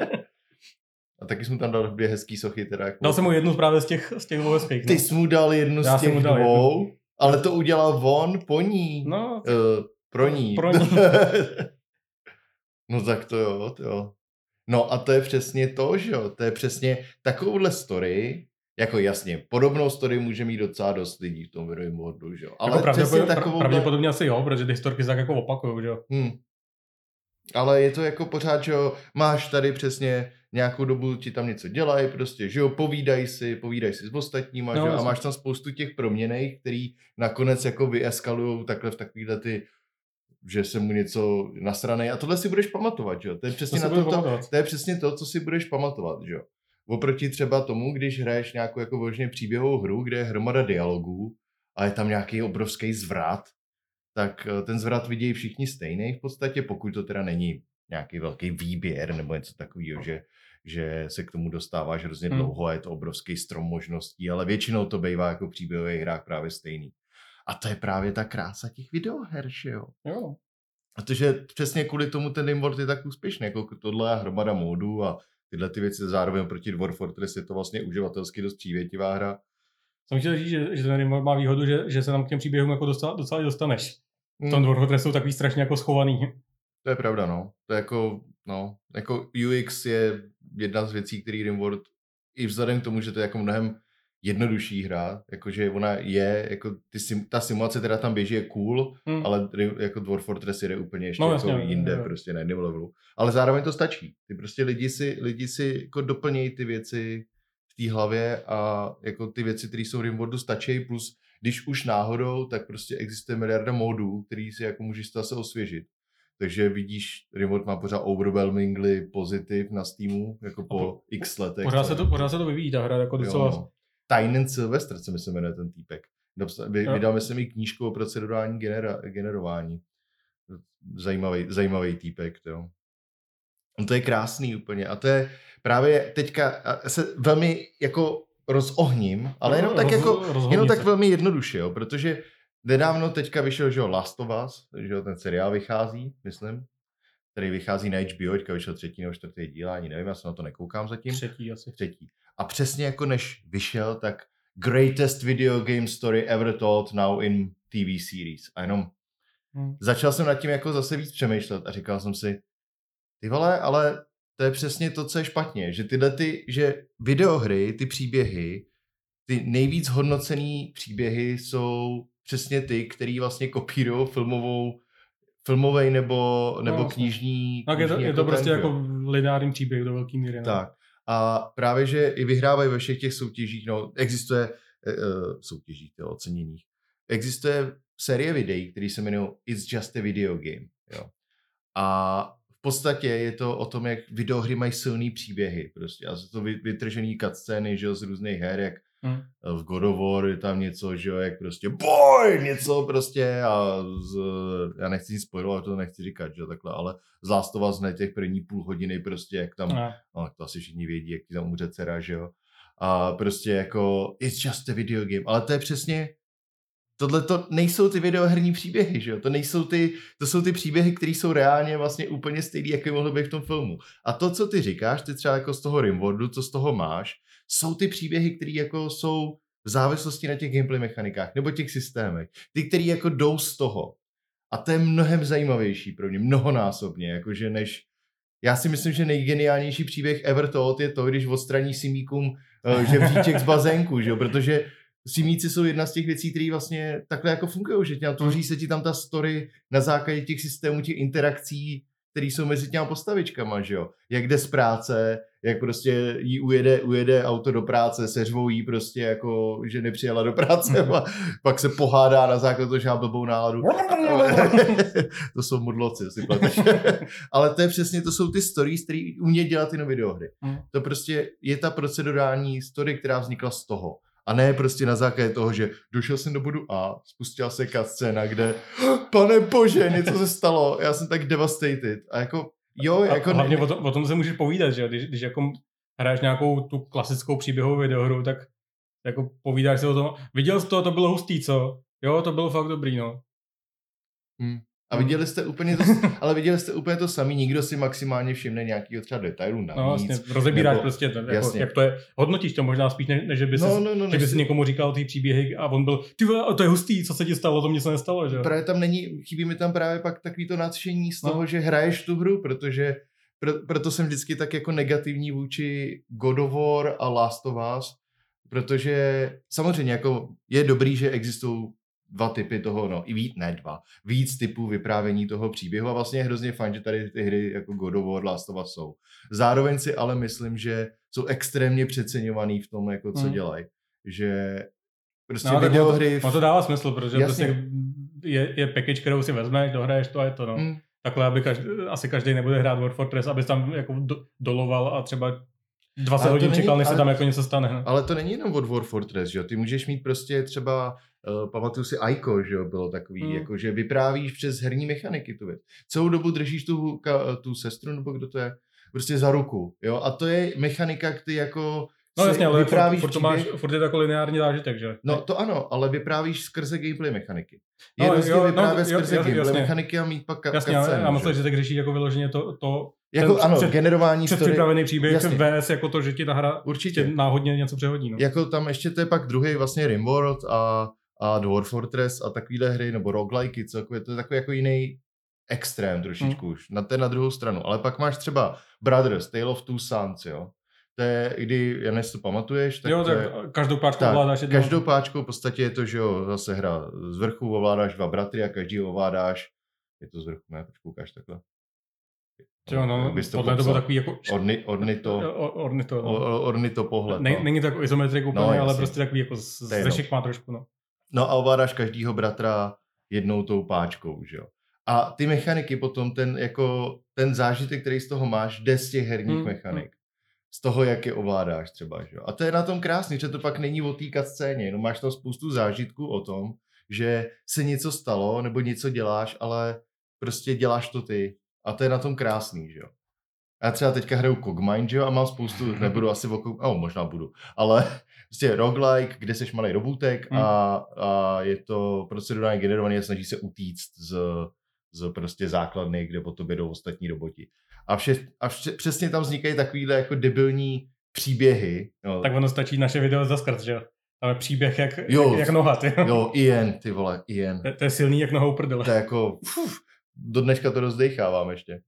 Taky jsem tam dal dvě hezký sochy. Teda jako... Dal jsem mu jednu právě z těch, z těch dvou hezkých. Ty no. jsi mu dal jednu Já z těch dal dvou, ale to udělal on po ní. No, Uh, pro ní. Pro ní. [laughs] no tak to jo, to jo. No a to je přesně to, že jo, to je přesně takovouhle story, jako jasně, podobnou story může mít docela dost lidí v tom Video Worldu, že jo. Ale jako přesně takovou... Pravděpodobně asi jo, protože ty historky se tak jako opakují, že jo. Hmm. Ale je to jako pořád, že jo, máš tady přesně nějakou dobu ti tam něco dělají, prostě, že jo, povídají si, povídají si s ostatníma, no, že jo, a máš tam spoustu těch proměnej, který nakonec jako vyeskalují takhle v takovýhle ty že se mu něco nasranej a tohle si budeš pamatovat, že jo? To je přesně, to, na to, to, to, je přesně to, co si budeš pamatovat, že jo? Oproti třeba tomu, když hraješ nějakou jako vložně příběhovou hru, kde je hromada dialogů a je tam nějaký obrovský zvrat, tak eh, ten zvrat vidějí všichni stejný v podstatě, pokud to teda není nějaký velký výběr nebo něco takového, že, že se k tomu dostáváš hrozně hmm. dlouho a je to obrovský strom možností, ale většinou to bývá jako příběhový hrách právě stejný. A to je právě ta krása těch videoher, že jo? Jo. Protože přesně kvůli tomu ten Rimworld je tak úspěšný, jako tohle hromada módů a tyhle ty věci zároveň proti Dwarf Fortress je to vlastně uživatelsky dost přívětivá hra. Jsem chtěl říct, že, že ten Rimworld má výhodu, že, že se tam k těm příběhům jako docela, docela dostaneš. V tom hmm. Dwarf Fortress jsou takový strašně jako schovaný. To je pravda, no. To je jako, no, jako UX je jedna z věcí, který Rimworld i vzhledem k tomu, že to je jako mnohem jednodušší hra, jakože ona je, jako ty sim, ta simulace teda tam běží je cool, hmm. ale jako Dwarf Fortress jde úplně ještě no, jako jasně, jinde, je, prostě na jednom levelu. Ale zároveň to stačí. Ty prostě lidi si, lidi si jako doplnějí ty věci v té hlavě a jako ty věci, které jsou v Rimworldu stačí, plus když už náhodou, tak prostě existuje miliarda módů, který si jako můžeš zase osvěžit. Takže vidíš, Remote má pořád overwhelmingly pozitiv na Steamu, jako po, po x letech. Pořád se, to, pořád se to vyvíjí, ta hra jako docela... Jo, no. Tynan Sylvester se mi se jmenuje ten týpek. Vy, vydal myslím i knížku o procedurální genera, generování. Zajímavý, zajímavý týpek, jo. On to je krásný úplně a to je právě teďka se velmi jako rozohním, ale jenom tak jako, jenom tak velmi jednoduše, jo, protože nedávno teďka vyšel, že jo, Last of Us, že jo, ten seriál vychází, myslím, který vychází na HBO, teďka vyšel třetí nebo čtvrtý díl, ani nevím, já se na to nekoukám zatím. Třetí asi. Třetí. A přesně jako než vyšel, tak greatest video game story ever told now in TV series. A jenom hmm. začal jsem nad tím jako zase víc přemýšlet a říkal jsem si, ty vole, ale to je přesně to, co je špatně, že tyhle ty, že videohry, ty příběhy, ty nejvíc hodnocený příběhy jsou přesně ty, který vlastně kopírují filmovou filmový nebo, nebo no, knižní. Tak je to, je jako to prostě ten, jako lineární příběh do velké míry. Ne? No. Tak. A právě, že i vyhrávají ve všech těch soutěžích, no, existuje uh, soutěžích, to oceněních. Existuje série videí, které se jmenují It's Just a Video Game. Jo. A v podstatě je to o tom, jak videohry mají silný příběhy. Prostě. A jsou to vytržený cutscény že, z různých her, jak Hmm. V God of War je tam něco, že jo, jak prostě boj, něco prostě a z, já nechci nic spojovat, to nechci říkat, že jo, takhle, ale z Last of Us ne těch první půl hodiny prostě, jak tam, ne. no to asi všichni vědí, jak ti tam umře dcera, že jo. A prostě jako, it's just a video game, ale to je přesně, tohle to nejsou ty videoherní příběhy, že jo? To nejsou ty, to jsou ty příběhy, které jsou reálně vlastně úplně stejné, jaké mohly být v tom filmu. A to, co ty říkáš, ty třeba jako z toho Rimworldu, co z toho máš, jsou ty příběhy, které jako jsou v závislosti na těch gameplay mechanikách nebo těch systémech. Ty, které jako jdou z toho. A to je mnohem zajímavější pro mě, mnohonásobně, jakože než já si myslím, že nejgeniálnější příběh ever told je to, když odstraní simíkům uh, žebříček z bazénku, že jo? protože simíci jsou jedna z těch věcí, které vlastně takhle jako fungují, že tě, tvoří se ti tam ta story na základě těch systémů, těch interakcí, které jsou mezi těma postavičkama, že jo. Jak jde z práce, jak prostě jí ujede, ujede auto do práce, seřvou jí prostě jako, že nepřijela do práce a pak se pohádá na základě toho, že má blbou náladu. [laughs] to jsou modloci, si. [laughs] Ale to je přesně, to jsou ty stories, které umějí dělat ty videohry. Mm. To prostě je ta procedurální story, která vznikla z toho. A ne prostě na základě toho, že došel jsem do bodu A, spustila se scéna, kde pane bože, něco se stalo, já jsem tak devastated. A jako, jo, a jako... Hlavně ne... o, tom, o tom se můžeš povídat, že když, když jako hraješ nějakou tu klasickou příběhovou videohru, tak jako povídáš si o tom, viděl jsi to, to bylo hustý, co? Jo, to bylo fakt dobrý, no. Hmm. A viděli jste úplně to, [laughs] ale viděli jste úplně to samý, nikdo si maximálně všimne nějakého třeba detailu na No vlastně, rozebíráš nebo, prostě, ten, jako, jak to je, hodnotíš to možná spíš, než, než že by, no, no, no, že by si někomu říkal ty příběhy a on byl, ty to je hustý, co se ti stalo, to mě se nestalo, že? Právě tam není, chybí mi tam právě pak takový to nadšení z toho, no. že hraješ tu hru, protože pr- proto jsem vždycky tak jako negativní vůči God of War a Last of Us, protože samozřejmě jako je dobrý, že existují dva typy toho, no i víc, ne dva, víc typů vyprávění toho příběhu a vlastně je hrozně fajn, že tady ty hry jako God of War, Last of Us jsou. Zároveň si ale myslím, že jsou extrémně přeceňovaný v tom, jako co Hmm. dělají. Že prostě No, videohry... No to dává smysl, protože Jasně. prostě je, je package, kterou si vezmeš, dohraješ to a je to, no. Mm, Takhle, aby každý, asi každý nebude hrát World Fortress, aby tam jako do, doloval a třeba 20 Ale to hodin není- čekal, než se tam jako něco stane. No. ale to není jenom od War Fortress, že jo? Ty můžeš mít prostě třeba, uh, pamatuju si Aiko, že jo, bylo takový, Hmm. jako že vyprávíš přes herní mechaniky tu věc. Celou dobu držíš tu, ka, tu sestru, nebo kdo to je, prostě za ruku, jo? A to je mechanika, který jako No jasně, ale furt, vyprávíš furt, to máš, furt je to jako lineární zážitek, že? No to ano, ale vyprávíš skrze gameplay mechaniky. Je No, no, rozdíl jo, no, vyprávět jo, skrze jas- gameplay jasně. mechaniky a mít pak ka- Jasně, ale cutscénu, já myslím, že? tak řešíš jako vyloženě to, to Jako ten ano, před- generování story, předpřipravený příběh Jasně. VS jako to, že ti ta hra určitě. tě náhodně něco přehodí. No. Jako tam ještě to je pak druhý vlastně Rimworld a, a Dwarf Fortress a takovýhle hry, nebo roguelike, celkově, to je takový jako jiný extrém trošičku Hmm. už, na té na druhou stranu. Ale pak máš třeba Brothers, Tale of Two Sons, jo. To je, kdy, já to pamatuješ, tak, jo, tak je, každou páčku tak, ovládáš jednou. každou páčkou v podstatě je to, že jo, zase hra z vrchu ovládáš dva bratry a každý ovládáš, je to z vrchu, ne, počkej, ukáž takhle. Jo, no, to podle to bylo takový jako... Orni, ornito, O- Ornito. No. ornito pohled. Ne, no. není to jako izometrik úplně, No, ale prostě takový jako z- To je jedno. zešik má trošku, no. No a ovládáš každýho bratra jednou tou páčkou, že jo. A ty mechaniky potom, ten, jako, ten zážitek, který z toho máš, jde z těch herních Hmm, mechanik. Z toho, jak je ovládáš třeba, že jo. A to je na tom krásný, že to pak není o té scéně, jenom máš tam spoustu zážitků o tom, že se něco stalo, nebo něco děláš, ale prostě děláš to ty. A to je na tom krásný, že jo. Já třeba teďka hraju Cogmind, že jo, a mám spoustu, [laughs] nebudu asi o Cog, oh, možná budu, ale prostě roguelike, kde seš malý robůtek a, a je to procedurálně generovaný a snaží se utíct z, z prostě základny, kde po tobě jdou ostatní roboti. A, vše, a vše, přesně tam vznikají takovýhle jako debilní příběhy. No, Tak ono stačí naše video za skrz, že jo. Tam je příběh jak, Jo. jak, jak noha, ty. Jo, Ian, ty vole, Ian. To, to je silný jak nohou prdele. To je jako, uf, do dneška to rozdechávám ještě.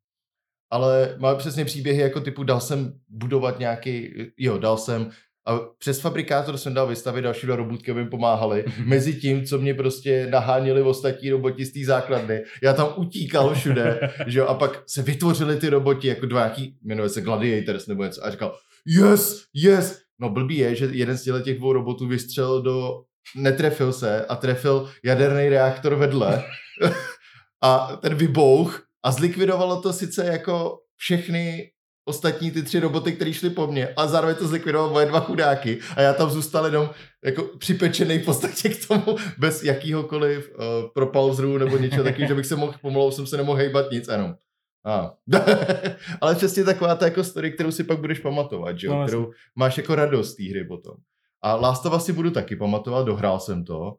Ale má přesně příběhy jako typu dal jsem budovat nějaký, jo, dal jsem a přes fabrikátor jsem dal vystavit další dva robotky, aby mi pomáhali. Mezi tím, co mě prostě naháněli ostatní roboti z té základny. Já tam utíkal všude, [laughs] že jo, a pak se vytvořili ty roboti jako dva nějaký, jmenuje se Gladiators nebo něco a říkal, yes, yes. No blbý je, že jeden z těch dvou robotů vystřelil do, netrefil se a trefil jaderný reaktor vedle [laughs] [laughs] a ten vybouch a zlikvidovalo to sice jako všechny ostatní ty tři roboty, které šly po mně a zároveň to zlikvidovalo moje dva chudáky a já tam zůstal jenom jako připečený v podstatě k tomu bez jakýhokoliv uh, propulzru nebo něčeho takového, že bych se mohl, pomalu jsem se nemohl hejbat nic, jenom. A. [laughs] Ale přesně taková ta jako story, kterou si pak budeš pamatovat, že? No, kterou máš jako radost z té hry potom. A Last of Us si budu taky pamatovat, dohrál jsem to,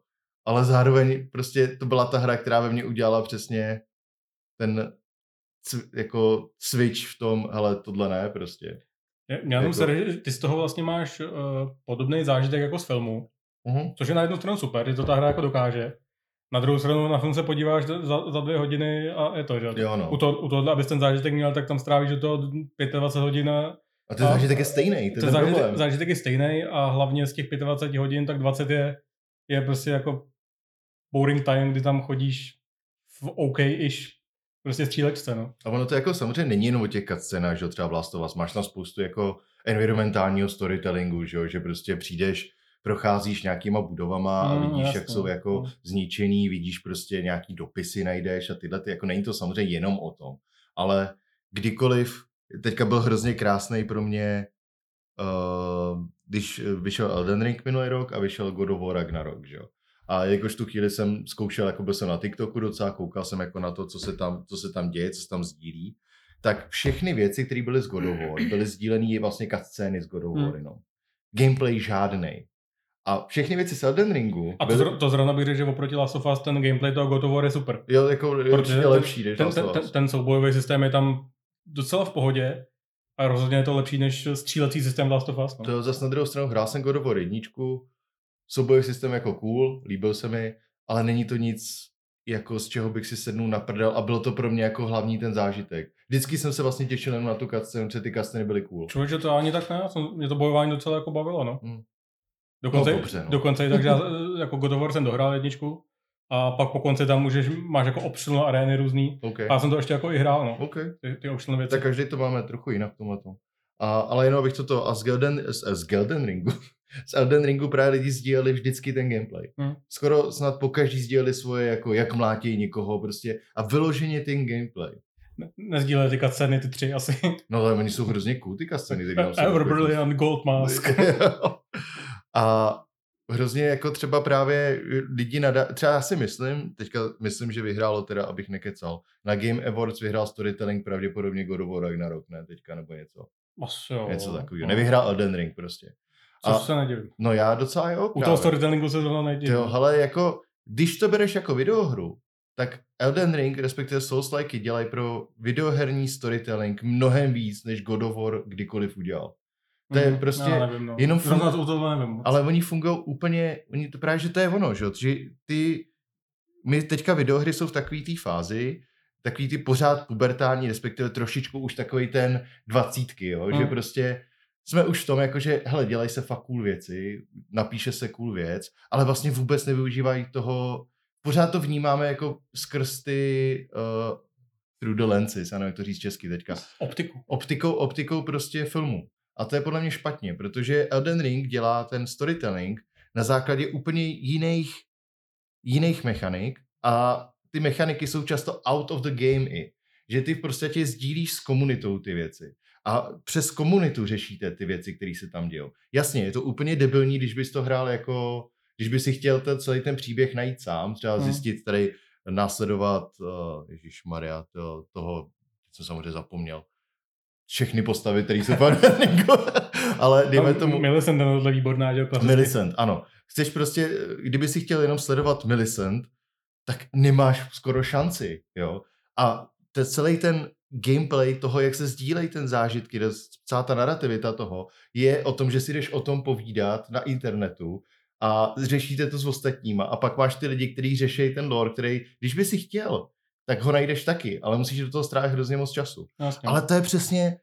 ale zároveň prostě to byla ta hra, která ve mně udělala přesně ten jako switch v tom, hele, tohle ne, prostě. Já, Jako- se, že ty z toho vlastně máš uh, podobný zážitek jako z filmu, Uh-huh. což je na jednu stranu super, že to ta hra jako dokáže. Na druhou stranu na film se podíváš za, za dvě hodiny a je to, že? Jo, no. U, to, u tohohle, abys ten zážitek měl, tak tam strávíš do toho 25 hodin a A ten zážitek je stejný, to je ten zážitek, problém. zážitek je stejný a hlavně z těch 25 hodin, tak 20 je, je prostě jako boring time, kdy tam chodíš v OK-ish prostě střílečce, no. A ono to jako samozřejmě není jenom o těch cutscenách, že jo, třeba v Last of Us, máš tam spoustu jako environmentálního storytellingu, že jo, že prostě přijdeš, procházíš nějakýma budovama a Mm, vidíš, jasně. jak jsou jako Mm. zničený, vidíš prostě nějaký dopisy najdeš a tyhle, ty, jako není to samozřejmě jenom o tom, ale kdykoliv, teďka byl hrozně krásný pro mě, uh, když vyšel Elden Ring minulý rok a vyšel God of War Ragnarok, že jo. A jakož tu chvíli jsem zkoušel, jako byl jsem na TikToku docela, koukal jsem jako na to, co se tam, co se tam děje, co se tam sdílí, tak všechny věci, které byly z God of War, byly sdílené vlastně cutscény z God of War, Hmm. no. Gameplay žádnej. A všechny věci z Elden Ringu A to, byly, to zrovna bych řekl, že oproti Last of Us ten gameplay toho God of War je super. jo, jako, je Protože ten- lepší než Ten, ten, ten, ten soubojový systém je tam docela v pohodě a rozhodně je to lepší než střílecí systém Last of Us. No. To zase na druhou stranu hrál jsem God of War jedničku, soubojový systém jako cool, líbil se mi, ale není to nic jako z čeho bych si sednul na prdel a bylo to pro mě jako hlavní ten zážitek. Vždycky jsem se vlastně těšil jenom na tu cutscene, protože ty cutsceny byly cool. Člověče, to ani tak ne, mě to bojování docela jako bavilo, no. Hmm. Dokonce, No, dobře, no. dokonce i tak, že já jako God of War jsem dohrál jedničku a pak po konci tam můžeš, máš jako optional arény různý. OK, A já jsem to ještě jako i hrál, no. OK. Ty, ty optional věci. Tak každý to máme trochu jinak v tomhle. A, ale jenom abych toto, a z Gelden, z, z Gelden Ringu, z Elden Ringu právě lidi sdíleli vždycky ten gameplay. Hmm. Skoro snad po každý sdíleli svoje, jako jak mlátí někoho prostě a vyloženě ten gameplay. Ne- Nezdíleli ty cutscény, ty tři asi. No ale oni jsou hrozně cool, ty tam jsou Ever jako- Brilliant Gold Mask. [laughs] a hrozně jako třeba právě lidi nada... Třeba já si myslím, teďka myslím, že vyhrálo teda, abych nekecal. Na Game Awards vyhrál storytelling pravděpodobně God of War Ragnarok, ne teďka, nebo něco. Asi jo. Něco takového. No. Nevyhrál Elden Ring prostě. Což A- se nedivím. No já docela jo. U toho právě. storytellingu se zrovna nedivím. Jo, ale jako, když to bereš jako videohru, tak Elden Ring, respektive Souls-like, dělají pro videoherní storytelling mnohem víc, než God of War kdykoliv udělal. to je Mhm, prostě já nevím, no. jenom fun- to, toho nevím. Ale oni fungují úplně, oni to právě, že to je ono, že, že ty, my teďka videohry jsou v takové té fázi, takový ty pořád pubertální, respektive trošičku už takový ten dvacítky, jo, že Hmm. prostě jsme už v tom, jako že, hele, dělají se fakt cool věci, napíše se cool věc, ale vlastně vůbec nevyužívají toho, pořád to vnímáme jako skrz ty uh, through the lenses, nevím, jak to říct česky teďka, Optiku. optikou, optikou prostě filmu. A to je podle mě špatně, protože Elden Ring dělá ten storytelling na základě úplně jiných, jiných mechanik a ty mechaniky jsou často out of the game i. Že ty v podstatě sdílíš s komunitou ty věci. A přes komunitu řešíte ty věci, které se tam dějou. Jasně, je to úplně debilní, když bys to hrál jako, když bys si chtěl ten, celý ten příběh najít sám, třeba Hmm. zjistit tady, následovat, uh, Ježíš Maria, to, toho, jsem samozřejmě zapomněl, všechny postavy, které jsou Elden [laughs] Ringu. ale dejme No, tomu... Millicent je tohle výborná, že. Millicent, ano. Chceš prostě, kdyby si chtěl jenom sledovat Millicent, tak nemáš skoro šanci, jo. A te, celý ten gameplay toho, jak se sdílejí ten zážitky, celá ta narrativita toho, je o tom, že si jdeš o tom povídat na internetu a řešíte to s ostatníma a pak máš ty lidi, kteří řeší ten lore, který, když by si chtěl, tak ho najdeš taky, ale musíš do toho strávit hrozně moc času. Jasně. Ale to je přesně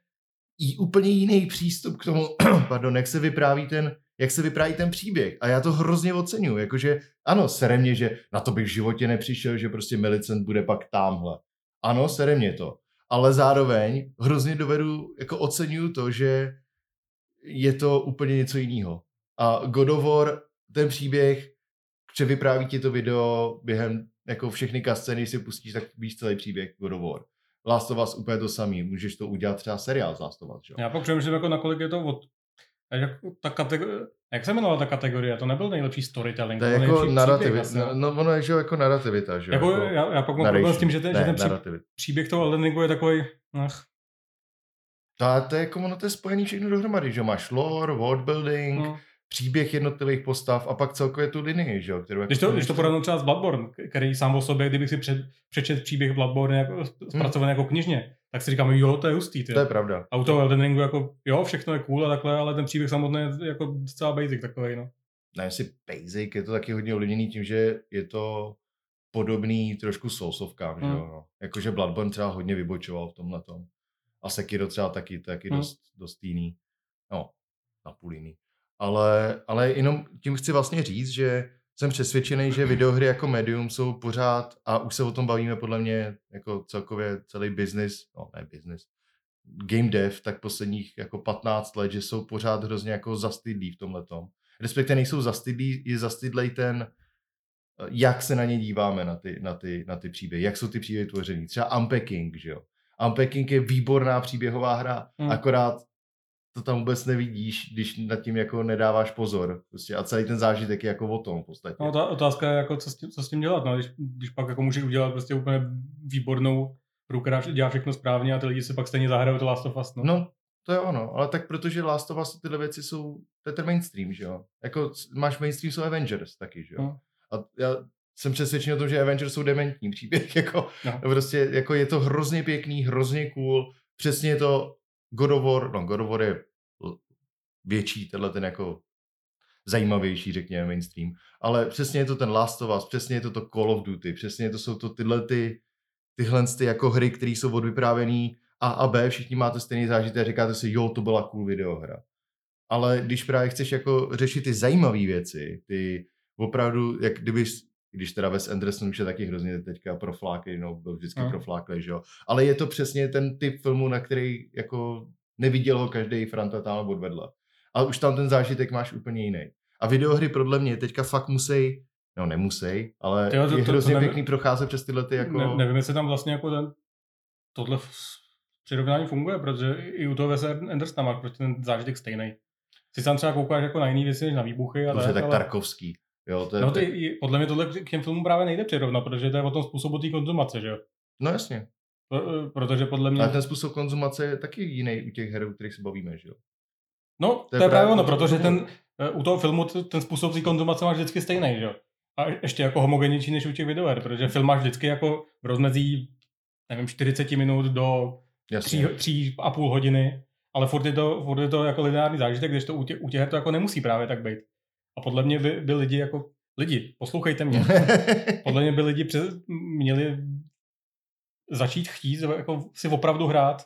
i úplně jiný přístup k tomu, [clears throat] pardon, jak se vypráví ten, jak se vypráví ten příběh. A já to hrozně oceňuji. Jakože, ano, sere mě, že na to bych v životě nepřišel, že prostě Milicent bude pak tamhle. Ano, sere mě to. Ale zároveň hrozně dovedu, jako oceňuju to, že je to úplně něco jiného. A God of War, ten příběh, že vypráví ti to video během jako všechny scény, když si pustíš, tak víš celý příběh God of War. Last of Us úplně to samý. Můžeš to udělat třeba seriál z Last of Us, že? Já pak přemýšlím, jako nakolik je to od... Jak, ta kategorie, jak se jmenovala ta kategorie? To nebyl nejlepší storytelling. To je jako nejlepší narrativita. asi. No, no, ono je, že jako narrativita, že jo? Jako, já, já pak mám problém s tím, že ten, ne, že ten pří, narrativita. příběh toho Elden Ringu je takový, ach, To, to je jako ono, to je spojený všechno dohromady, že? Máš lore, world building, no. příběh jednotlivých postav a pak celkově tu linii, že jo? Kterou Když jako to, když to porovnám třeba s Bloodborne, který sám o sobě, kdybych si před, přečet příběh Bloodborne jako, zpracovaný jako knižně, tak si říkám, jo, to je hustý. Ty. To je pravda. A u toho Elden Ringu jako, jo, všechno je cool a takhle, ale ten příběh samotný je jako docela basic takový, no. Ne, jestli basic, je to taky hodně ovlivněný tím, že je to podobný trošku sousovkám, že Hmm. jo? No. Jakože Bloodborne třeba hodně vybočoval v tomhle tom. A Sekiro třeba taky, taky Hmm. dost, dost jiný. No, na půl jiný. Ale, ale jenom tím chci vlastně říct, že jsem přesvědčený, že videohry jako médium jsou pořád, a už se o tom bavíme podle mě, jako celkově celý business, no ne business, game dev, tak posledních jako 15 let, že jsou pořád hrozně jako zastydlí v tomhle tom. Respektive nejsou zastydlí, je zastydlej ten, jak se na ně díváme, na ty, na ty, na ty příběhy, jak jsou ty příběhy tvořený. Třeba Unpacking, že jo. Unpacking je výborná příběhová hra, Hmm. akorát to tam vůbec nevidíš, když nad tím jako nedáváš pozor. Prostě a celý ten zážitek je jako o tom v podstatě. No ta otázka je, jako, co, s tím, co s tím dělat, no, když, když pak jako můžeš udělat prostě úplně výbornou hru, která dělá všechno správně a ty lidi si pak stejně zahrajou to Last of Us, no. No, to je ono, ale tak protože Last of Us tyhle věci jsou, to je ten mainstream, že jo. Jako máš mainstream jsou Avengers taky, že jo. No. A já jsem přesvědčen o tom, že Avengers jsou dementní příběh, [laughs] jako, No. prostě, jako je to hrozně pěkný, hrozně cool, přesně to God of War, no God of War je větší, tenhle ten jako zajímavější, řekněme, mainstream. Ale přesně je to ten Last of Us, přesně je to to Call of Duty, přesně to jsou to tyhle ty, tyhle ty jako hry, které jsou odvyprávěný A a B, všichni máte stejný zážitek a říkáte si, jo, to byla cool videohra. Ale když právě chceš jako řešit ty zajímavé věci, ty opravdu, jak kdyby když teda Wes Anderson už je taky hrozně teďka profláky, no, byl vždycky no. profláklý, že jo. Ale je to přesně ten typ filmu, na který jako neviděl ho každý Franta tam odvedle. A už tam ten zážitek máš úplně jiný. A videohry podle mě teďka fakt musí, no nemusí, ale jo, to, je hrozně to, to pěkný procházet přes tyhle ty jako... Ne, nevím, jestli tam vlastně jako ten, tohle přirovnání funguje, protože i u toho Wes Andersona máš prostě ten zážitek stejný. Si tam třeba koukáš jako na jiné věci než na výbuchy. A Dobře, tak ale... Tarkovský. Jo, to je, no ty, podle mě tohle k těm filmům právě nejde přirovnat, protože to je o tom způsobu té konzumace, že jo? No jasně. E, protože podle mě... Ale ten způsob konzumace je taky jiný u těch her, o kterých se bavíme, že jo? No, to, to je, je právě ono, protože ten, e, u toho filmu ten způsob té konzumace máš vždycky stejný, že jo? A ještě jako homogennější než u těch videoher, protože film máš vždycky jako v rozmezí, nevím, 40 minut do 3, 3 a půl hodiny, ale furt je to, furt je to jako lineární zážitek, když to u těch, u těch her to jako nemusí právě tak být. A podle mě by, by lidi jako, lidi, poslouchejte mě, [laughs] podle mě by lidi přes, měli začít chtít jako si opravdu hrát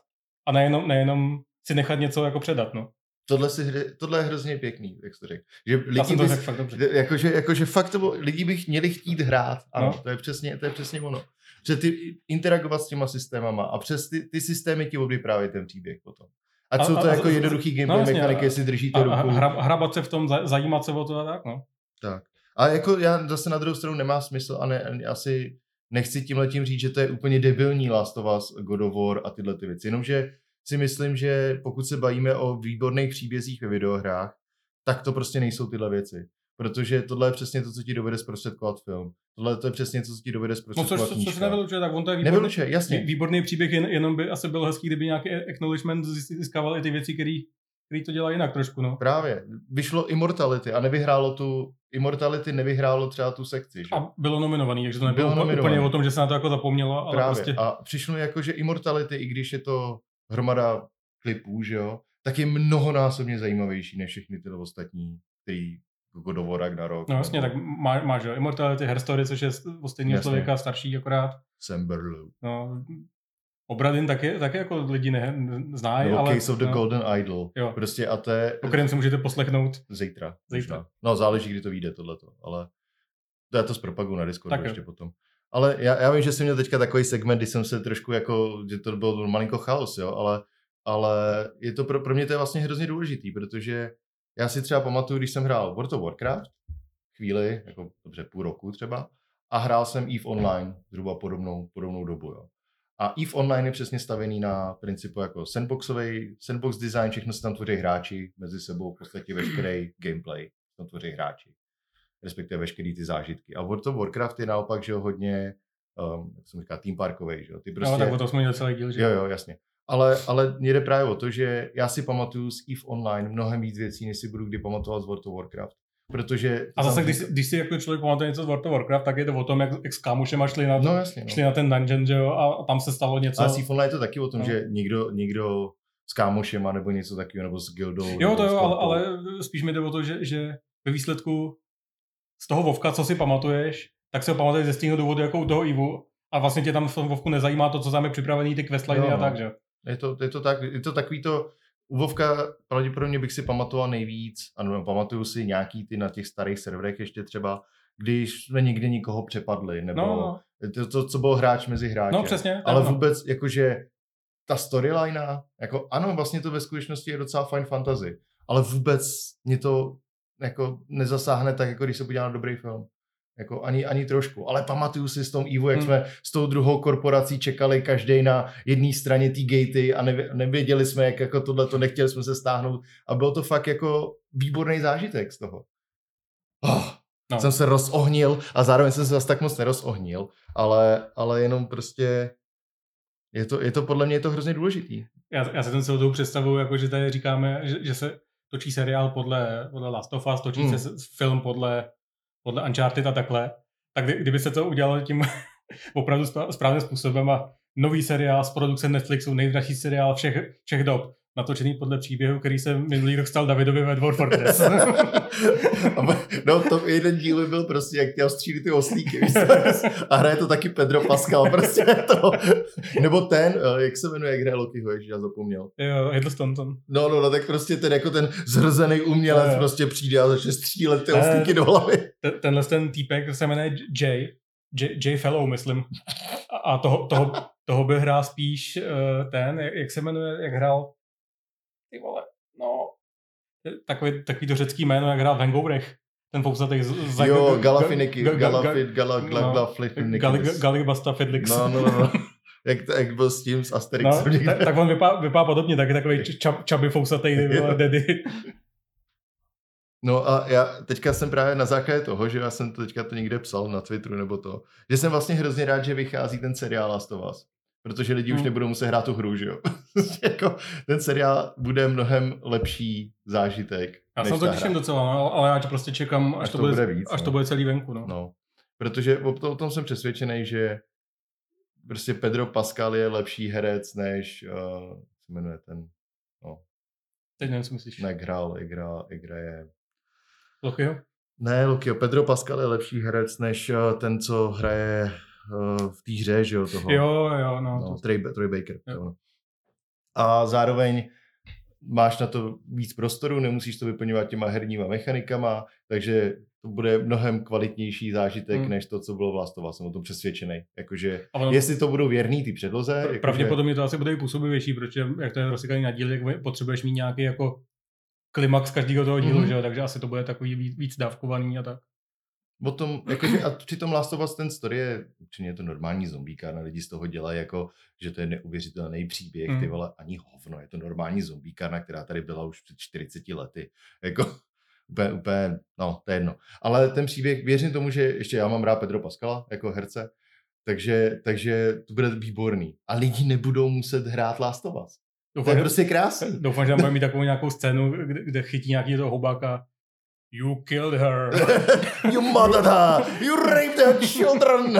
a nejenom, nejenom si nechat něco jako předat, no. Tohle, si, tohle je hrozně pěkný, jak jsi to řekl. Že lidi bys, řekl fakt dobře. Jakože, jakože fakt to, lidi bych měli chtít hrát. Ano, no. to, je přesně, to je přesně ono. Že ty interagovat s těma systémama a přes ty, ty systémy ti vyprávět ten příběh potom. A jsou to a, jako a, jednoduchý gameplay no, mechaniky, jestli držíte ruku. A hra, hrabat se v tom, zajímat se o to a tak, no. Tak. A jako já zase na druhou stranu nemá smysl a ne, asi nechci tím letím říct, že to je úplně debilní Last of Us, God of War a tyhle ty věci. Jenomže si myslím, že pokud se bavíme o výborných příbězích ve videohrách, tak to prostě nejsou tyhle věci. Protože tohle je přesně to, co ti dovede zprostředkovat film. Tohle to je přesně to, co ti dovede zprostředkovat No což, což nevylučuje, tak on to je výborný, nevylučuje, jasně. výborný příběh, jen, jenom by asi byl hezký, kdyby nějaký acknowledgement získával i ty věci, které který to dělá jinak trošku, no. Právě. Vyšlo Immortality a nevyhrálo tu, Immortality nevyhrálo třeba tu sekci, že? A bylo nominovaný, takže to nebylo bylo úplně o tom, že se na to jako zapomnělo, ale Právě. prostě... A přišlo jako, že Immortality, i když je to hromada klipů, že jo, tak je mnohonásobně zajímavější než všechny ty ostatní, který God of War Ragnarok. No jasně, nebo... tak má, máš jo, Immortality, Herstory, což je o stejného člověka starší akorát. Sam Berlow. No, Obradin taky, taky jako lidi ne, znají, no, ale... Case of the no, Golden Idol. Jo. Prostě a to je... O kterém si můžete poslechnout. Zítra. Zítra. Možná. No záleží, kdy to vyjde tohleto, ale to je to z propagu na Discordu ještě potom. Ale já, já vím, že jsem měl teďka takový segment, kdy jsem se trošku jako, že to byl malinko chaos, jo, ale, ale je to pro, pro mě to je vlastně hrozně důležitý, protože já si třeba pamatuju, když jsem hrál World of Warcraft, chvíli, jako dobře půl roku třeba, a hrál jsem EVE Online zhruba podobnou, podobnou dobu, jo. A EVE Online je přesně stavený na principu jako sandboxový, sandbox design, všechno se tam tvoří hráči, mezi sebou v podstatě veškerý gameplay tam tvoří hráči, respektive veškerý ty zážitky. A World of Warcraft je naopak, že jo, hodně, um, jak jsem říkal, team parkový, že jo. Ty prostě, no, tak o to jsme měli celý díl, že jo. Jo, jasně. Ale, ale mě jde právě o to, že já si pamatuju z EVE Online mnohem víc věcí, než si budu kdy pamatovat z World of Warcraft. Protože a zase, když, když si jako člověk pamatuje něco z World of Warcraft, tak je to o tom, jak, jak s kámošem šli na, no, jasně, no. šli na ten dungeon, že jo, a tam se stalo něco. A Seafolla je to taky o tom, no. že někdo, někdo s kámošema nebo něco takového, nebo s guildou. Jo, to jo, ale, ale, spíš mi jde o to, že, že ve výsledku z toho Vovka, co si pamatuješ, tak si ho pamatuješ ze stejného důvodu jako u toho Ivu a vlastně tě tam v tom Vovku nezajímá to, co tam je připravený, ty questliny a tak, že? Je to, je to tak, je to takový to, u Vovka pravděpodobně bych si pamatoval nejvíc, ano, pamatuju si nějaký ty na těch starých serverech ještě třeba, když jsme někde nikoho přepadli, nebo no, no. To, to, co byl hráč mezi hráči. No přesně. Ale no. vůbec, jakože ta storyline, jako ano, vlastně to ve skutečnosti je docela fine fantasy, ale vůbec mě to jako nezasáhne tak, jako když se podívám na dobrý film. Jako ani, ani trošku. Ale pamatuju si s tom Ivo, jak hmm. jsme s tou druhou korporací čekali každý na jedné straně té gatey a nevěděli jsme, jak jako tohle to nechtěli jsme se stáhnout. A bylo to fakt jako výborný zážitek z toho. Oh, no. Jsem se rozohnil a zároveň jsem se zase tak moc nerozohnil, ale, ale jenom prostě je to, je to podle mě je to hrozně důležitý. Já, já si ten celou tou představu, jako že tady říkáme, že, že se točí seriál podle, podle Last of Us, točí hmm. se film podle podle Uncharted a takhle, tak kdyby se to udělalo tím [laughs] opravdu správným způsobem a nový seriál z produkce Netflixu, nejdražší seriál všech, všech dob, natočený podle příběhu, který se minulý rok stal Davidovi ve Dwarf Fortress. [laughs] no to jeden díl by byl prostě, jak těl střílí ty oslíky, víš, a hraje to taky Pedro Pascal, prostě to. Nebo ten, eh, jak se jmenuje, jak hraje Lokiho, jak já zapomněl. Jo, Hiddleston. No, no, no, tak prostě ten jako ten zhrzený umělec no, prostě přijde a začne střílet ty oslíky do hlavy. Tenhle ten týpek se jmenuje Jay, J, J Fellow, myslím. A toho, toho, toho by hrál spíš uh, ten, jak, jak se jmenuje, jak hrál ty vole, no, takový, takový to řecký jméno, jak hrál v Hangoverech. Ten fousatý z... Jo, Galafiniky, Galafid, Galafid, Galibasta Fidlix. No, no, no. [laughs] Jak, jak byl s tím, s Asterixem. No, tak, tak, on vypadá, vypadá podobně, tak takový čab, čaby fousatý, daddy. No a já teďka jsem právě na základě toho, že já jsem to teďka to někde psal na Twitteru nebo to, že jsem vlastně hrozně rád, že vychází ten seriál Last of Us. Protože lidi hmm. už nebudou muset hrát tu hru, že jo. [laughs] jako, ten seriál bude mnohem lepší zážitek. Já jsem to těším docela, no, ale já to prostě čekám, až, až to, bude, bude víc, až no. to bude celý venku. No. no. Protože o, to, o tom jsem přesvědčený, že prostě Pedro Pascal je lepší herec než, uh, se jmenuje ten, no. Teď nevím, co myslíš. Ne, hrál, jak, hrál, jak hraje Lokio? Ne, Lokio. Pedro Pascal je lepší herec než eh, ten, co hraje uh, v té hře, že jo, toho. Jo, jo, no. no to... Troy, Troy Baker. Jo. To, A zároveň máš na to víc prostoru, nemusíš to vyplňovat těma herníma mechanikama, takže to bude mnohem kvalitnější zážitek, hmm. než to, co bylo vlastová. Jsem o tom přesvědčený. Jakože, ono, jestli to budou věrný ty předloze. Pr- pravděpodobně to asi bude i působivější, protože jak to je rozsekaný na díl, jak potřebuješ mít nějaký jako klimax každého toho dílu, mm-hmm. že jo? takže asi to bude takový víc, víc dávkovaný a tak. O tom, jakože, a přitom Last of Us ten story je určitě to normální zombíka, na lidi z toho dělají jako, že to je neuvěřitelný příběh, mm. ty vole, ani hovno, je to normální zombíka, která tady byla už před 40 lety, jako úplně, úplně, no, to je jedno. Ale ten příběh, věřím tomu, že ještě já mám rád Pedro Pascala jako herce, takže, takže to bude výborný. A lidi nebudou muset hrát Last of Us. Doufám, to je prostě krásný. Doufám, že tam bude mít [laughs] takovou nějakou scénu, kde, kde chytí nějaký toho hubáka. You killed her. [laughs] you murdered her. You raped her children.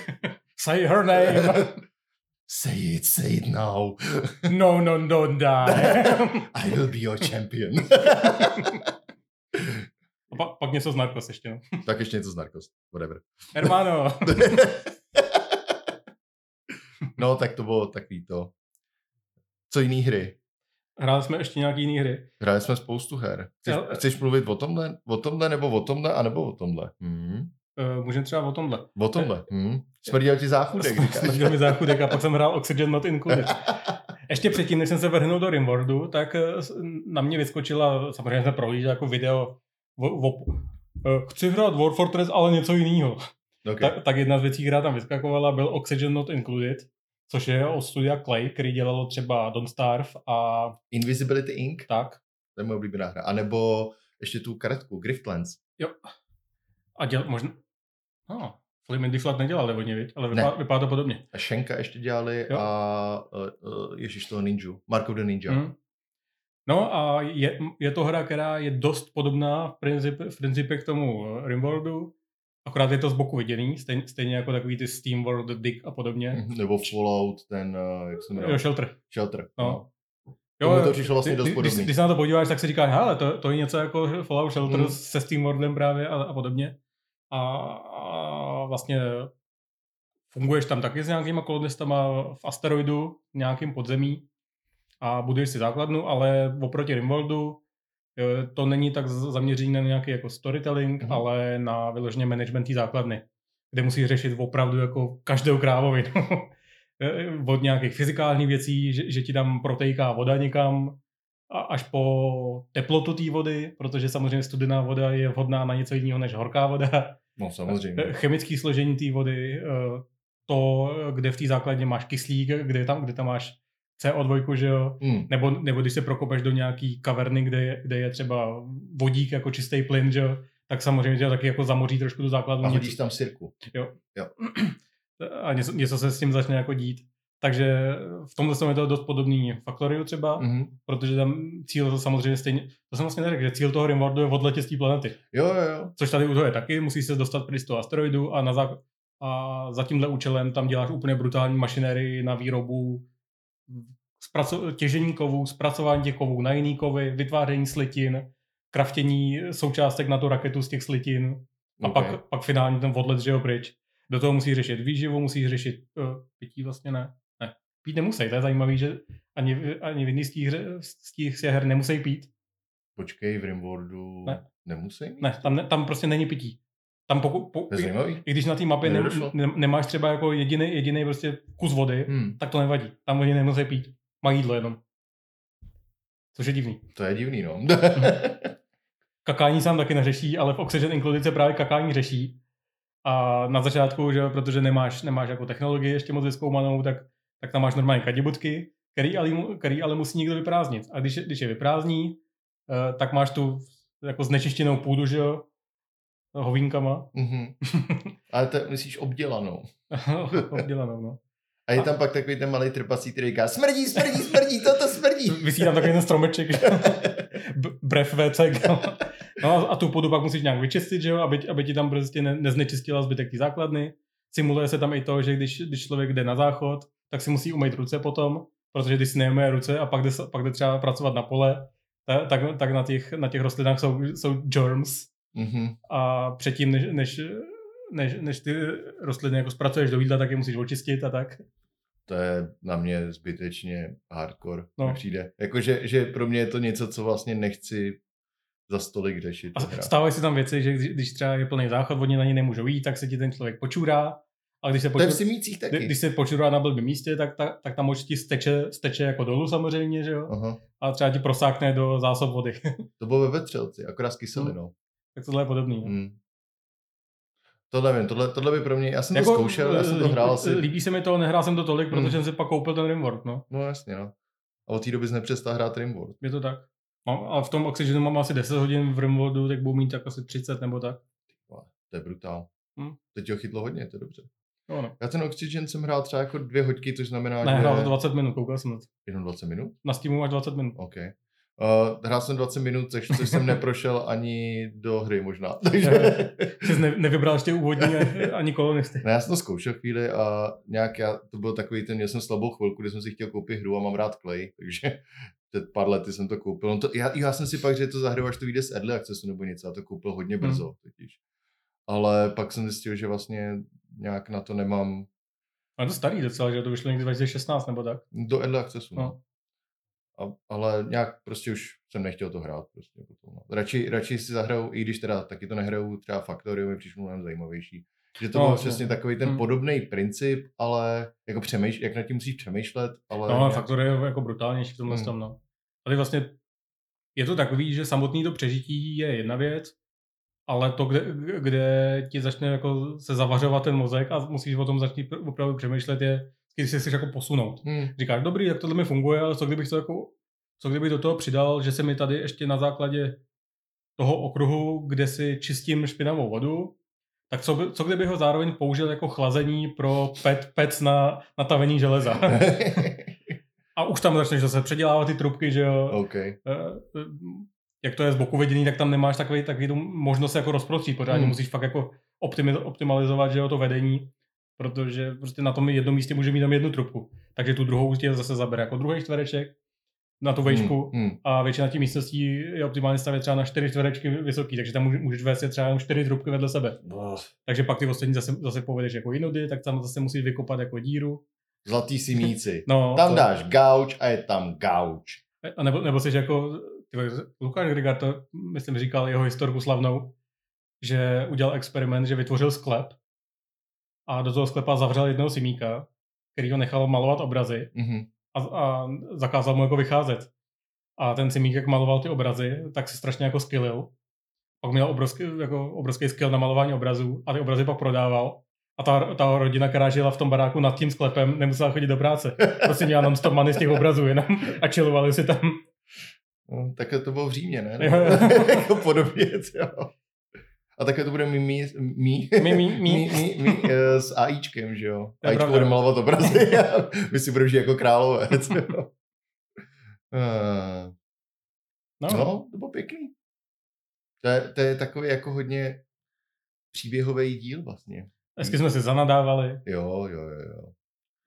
[laughs] say her name. [laughs] Say it, say it now. no, no, don't die. I will be your champion. A pak, pak něco z Narcos ještě, no. Tak ještě něco z Narcos, whatever. Hermano. no, tak to bylo takový to. Co jiný hry? Hráli jsme ještě nějaký jiný hry. Hráli jsme spoustu her. Chceš, Já, chceš mluvit o tomhle? O tomhle nebo o tomhle, anebo o tomhle? Hmm. Uh, můžeme třeba o tomhle. O tomhle. Hmm. Smrděl ti záchudek. [laughs] Smrděl mi záchudek a pak jsem hrál Oxygen Not Included. [laughs] Ještě předtím, než jsem se vrhnul do Rimworldu, tak eh, na mě vyskočila, samozřejmě jsem prohlížel jako video o, o, eh, chci hrát War Fortress, ale něco jiného. Okay. Tak, tak jedna z věcí, která tam vyskakovala, byl Oxygen Not Included což je od studia Clay, který dělalo třeba Don't Starve a... Invisibility Inc. Tak. To je moje oblíbená hra. A nebo ještě tu karetku, Griftlands. Jo. A děl, možná... No, Flim Flat nedělali hodně, viď? ale vypadá, ne. vypadá to podobně. A Shenka ještě dělali jo. a uh, ježiš toho Ninja, Mark of the Ninja. Mm. No a je, je to hra, která je dost podobná v principe, v principe k tomu Rimworldu, Akorát je to z boku viděný, stejně, stejně jako takový ty Steam World, Dig a podobně. Mhm, nebo Fallout, ten, uh, jak se jmenuje? Jo, Shelter. Shelter, no. no. Jo, to přišlo vlastně dost podobný. Když, když se na to podíváš, tak si říkáš, hele, to, to je něco jako Fallout Shelter mm. se Steam Worldem právě a, a podobně. A, a vlastně funguješ tam taky s nějakýma kolonistama v asteroidu, nějakým podzemí a buduješ si základnu, ale oproti Rimworldu to není tak zaměřený na nějaký jako storytelling, mm. ale na vyloženě management základny, kde musíš řešit opravdu jako každou krávovinu. [laughs] Od nějakých fyzikálních věcí, že, že ti tam protejká voda někam, a až po teplotu té vody, protože samozřejmě studená voda je vhodná na něco jiného než horká voda. No samozřejmě. Chemické složení té vody, eh, to, kde v té základně máš kyslík, kde tam, kde tam máš CO2, že jo? Mm. Nebo, nebo když se prokopeš do nějaký kaverny, kde je, kde je třeba vodík jako čistý plyn, že jo? Tak samozřejmě tě taky jako zamoří trošku do základu. A hodíš tam sirku. Jo. jo. A něco, něco, se s tím začne jako dít. Takže v tomhle je to dost podobný Factoriu třeba, mm-hmm. protože tam cíl samozřejmě stejně, to jsem vlastně neřekl, že cíl toho Rimworldu je odletět z té planety. Jo, jo, jo. Což tady u toho je taky, musí se dostat pryč z toho asteroidu a, na zá... a za tímhle účelem tam děláš úplně brutální mašinérii na výrobu zpraco- těžení kovů, zpracování těch kovů na jiný kovy, vytváření slitin, kraftění součástek na tu raketu z těch slitin a Okay. pak, pak finálně ten odlet, že jo, pryč. Do toho musí řešit výživu, musí řešit uh, pití vlastně ne. Ne, pít nemusí, to je zajímavé, že ani, v- ani v jiných z těch hře- z těch her nemusí pít. Počkej, v Rimworldu Ne. nemusí mít? Ne, tam, ne, tam prostě není pití. Tam pokud, po, To je zajímavý. i když na té mapě ne, nemáš třeba jako jediný, jediný prostě kus vody, Hmm, tak to nevadí. Tam oni nemusí pít. Mají jídlo jenom. Což je divný. to je divný, no. [laughs] Kakání sám taky neřeší, ale v Oxygen Included se právě kakání řeší. A na začátku, že protože nemáš, nemáš jako technologii ještě moc vyzkoumanou, tak, tak tam máš normálně kadibutky, který ale, mu- který ale musí někdo vyprázdnit. A když, je- když je vyprázdní, eh, tak máš tu jako znečištěnou půdu, že jo, hovínkama. Mhm. [laughs] Ale to myslíš obdělanou. [laughs] Obdělanou, no. A je tam pak takový ten malý trpací, který říká smrdí, smrdí, smrdí, toto smrdí. [laughs] Vysí tam takový ten stromeček, že jo. B- brev WC. No a- a tu půdu pak musíš nějak vyčistit, že jo, aby, aby ti tam prostě ne, neznečistila zbytek té základny. Simuluje se tam i to, že když, když člověk jde na záchod, tak si musí umýt ruce potom, protože když si neumýje ruce a pak jde, pak jde třeba pracovat na pole, ta- tak, tak na, těch, na těch rostlinách jsou, jsou germs Mhm. a předtím, než, než, než, než ty rostliny jako zpracuješ do jídla, tak je musíš očistit a tak. To je na mě zbytečně hardcore, No. přijde. Jakože že pro mě je to něco, co vlastně nechci za stolik řešit. A stávají se tam věci, že když, když třeba je plný záchod, oni na ně nemůžou jít, tak se ti ten člověk počurá. A když se, To je v taky. kdy- když se počurá na blbém místě, tak, tak, tak tam určitě steče, steče jako dolů samozřejmě, že jo? Aha. A třeba ti prosákne do zásob vody. [laughs] To bylo ve vetřelci, akorát s kyselinou. Tak tohle je podobný. no. Hmm. To nevím, tohle, tohle by pro mě, já jsem Jako, to zkoušel, já jsem to líbí- hrál asi, Líbí se mi to, nehrál jsem to tolik, Hmm. protože jsem si pak koupil ten Rimworld, no. no jasně no. A od té doby jsi nepřestal hrát Rimworld. Je to tak. Mám, a v tom Oxygenu mám asi 10 hodin, v Rimworldu tak budu mít tak asi 30 nebo tak. To je brutál. Hmm. Teď ho chytlo hodně, to je dobře. No, no. Já ten Oxygen jsem hrál třeba jako dvě hoďky, což znamená, Ne, že hrál to 20 minut, koukal jsem na to. jenom 20 minut. Na Steamu máš 20 minut. OK. Uh, hrál jsem 20 minut, což, což jsem neprošel ani do hry možná. [laughs] Takže... Jsi ne, nevybral ještě úvodní ani kolonisty. Ne, já jsem to zkoušel chvíli a nějak já, to byl takový ten, měl jsem slabou chvilku, kdy jsem si chtěl koupit hru a mám rád Clay, takže před pár lety jsem to koupil. No to, já, já, jsem si pak, že to zahraju, až to vyjde z Early Accessu nebo něco, a to koupil hodně Hmm. brzo totiž. Ale pak jsem zjistil, že vlastně nějak na to nemám A to starý docela, že to vyšlo někdy 2016 nebo tak. do Early Accessu. No. No. A, ale nějak prostě už jsem nechtěl to hrát. Prostě potom, no. radši, radši si zahraju, i když teda taky to nehraju, třeba Factorio mi přišlo mnohem zajímavější. Že to No, byl přesně takový ten Hmm. podobný princip, ale jako přemýš, jak nad tím musíš přemýšlet, ale... No, ale nějak- Faktor je jako brutálnější v tomhle Hmm. tom, no. Tady vlastně je to takový, že samotný to přežití je jedna věc, ale to, kde, kde ti začne jako se zavařovat ten mozek a musíš o tom začít pr- opravdu přemýšlet, je, když se chceš jako posunout. Hmm. Říkáš, dobrý, tak tohle mi funguje, ale co kdybych to jako, co kdybych do toho přidal, že se mi tady ještě na základě toho okruhu, kde si čistím špinavou vodu, tak co, by, co kdybych ho zároveň použil jako chlazení pro pet, pec na, na tavení železa. [laughs] A už tam začneš zase předělávat ty trubky, že jo. OK. Eh, eh, Jak to je z boku viděný, tak tam nemáš takový, takový tu možnost se jako rozprostřít pořádně. Hmm. Musíš fakt jako optimi- optimalizovat, že jo, to vedení, protože prostě na tom jednom místě může mít jenom jednu trubku. Takže tu druhou tě zase zabere jako druhý čtvereček na tu vejšku Hmm. Hmm. a většina těch místností je optimálně stavět třeba na čtyři čtverečky vysoký, takže tam může- můžeš vést třeba jenom čtyři trubky vedle sebe. Takže pak ty ostatní zase, zase povedeš jako jinudy, tak tam zase musíš vykopat jako díru. Zlatý simíci. [laughs] No, Tam to- dáš gauč a je tam gauč. A nebo, nebo jsi jako, Lukáš Grigar to, myslím, říkal jeho historku slavnou, že udělal experiment, že vytvořil sklep a do toho sklepa zavřel jednoho simíka, který ho nechal malovat obrazy Mhm. a, a zakázal mu jako vycházet. A ten simík, jak maloval ty obrazy, tak se strašně jako skillil. Pak měl obrovský, jako obrovský skill na malování obrazů a ty obrazy pak prodával. A ta, ta rodina, která žila v tom baráku nad tím sklepem, nemusela chodit do práce. Prostě měla non stop money z těch obrazů jenom a chillovali si tam. No, takhle to bylo v Římě, ne? [laughs] Jako podobně, jo. A takhle to bude mý, mý, mý, Mí, mí, mí. mý, mý, mý eh, s AIčkem, že jo? Je AIčko bude malovat obrazy [laughs] a my si budeme žít jako královec, jo. Eh, No, No, to bylo pěkný. To je, to je takový jako hodně příběhový díl vlastně. hezky jsme si zanadávali. Jo, jo, jo, jo.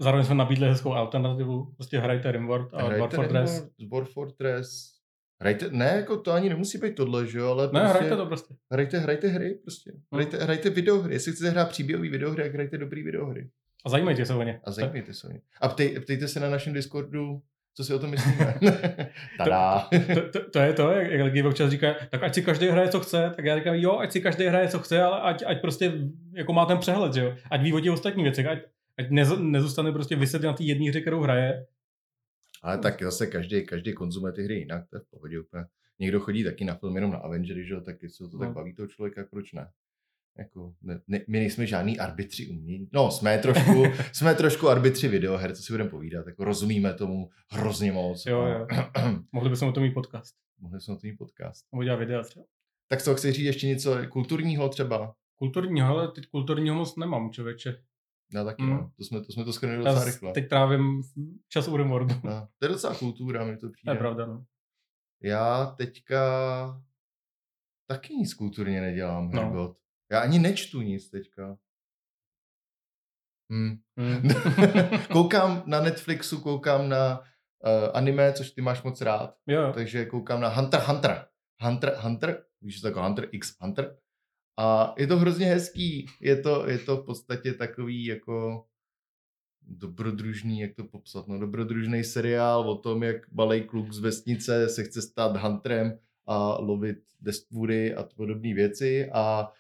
Zároveň jsme nabídli hezkou alternativu. Prostě hrajte Rimworld a Hrajte War Fortress. Rimworld, War Fortress. Hrajte, ne, jako to ani nemusí být tohle, že jo, ale Ne, prostě, hrajte to prostě. hrajte, hrajte hry prostě. No. Hrajte, hrajte videohry. Jestli chcete hrát příběhový videohry, tak hrajte dobrý videohry. A zajímejte se o ně. A zajímejte se o ně. A ptej, ptejte se na našem Discordu, co si o tom myslíme. [laughs] [laughs] Tada. To, to, to, je to, jak, jak lidi občas říkají, tak ať si každý hraje, co chce, tak já říkám, jo, ať si každý hraje, co chce, ale ať, ať prostě jako má ten přehled, že jo. Ať ví o těch ostatních věcech, ať, ať nez, nezůstane prostě vyset na té jedné hře, kterou hraje. Ale tak zase každý, každý konzumuje ty hry jinak, to je v pohodě úplně. Někdo chodí taky na film jenom na Avengery, že jo, tak jestli to tak No. baví toho člověka, proč ne? Jako, ne, ne, my nejsme žádný arbitři umění. No, jsme trošku, [laughs] jsme trošku arbitři videoher, co si budeme povídat. Jako rozumíme tomu hrozně moc. Jo, jo. [clears throat] Mohli bychom o tom mít podcast. Mohli jsme o tom mít podcast. Nebo dělat videa třeba. Tak co, chci říct ještě něco kulturního třeba? Kulturního, ale teď kulturního moc nemám, člověče. Já taky, Mm. no. To jsme, to jsme to schrnuli Já docela rychle. teď trávím čas u Rimworldu. No, to je docela kultura, mi to To je přijde. pravda, no. Já teďka taky nic kulturně nedělám, No. Hergot. Já ani nečtu nic teďka. Hm. Mm. [laughs] koukám na Netflixu, koukám na uh, anime, což ty máš moc rád. jo. Takže koukám na Hunter Hunter. Hunter, Hunter, víš, to jako Hunter x Hunter. A je to hrozně hezký. Je to, je to v podstatě takový jako dobrodružný, jak to popsat, no dobrodružný seriál o tom, jak malý kluk z vesnice se chce stát hunterem a lovit Westwoody a podobné věci a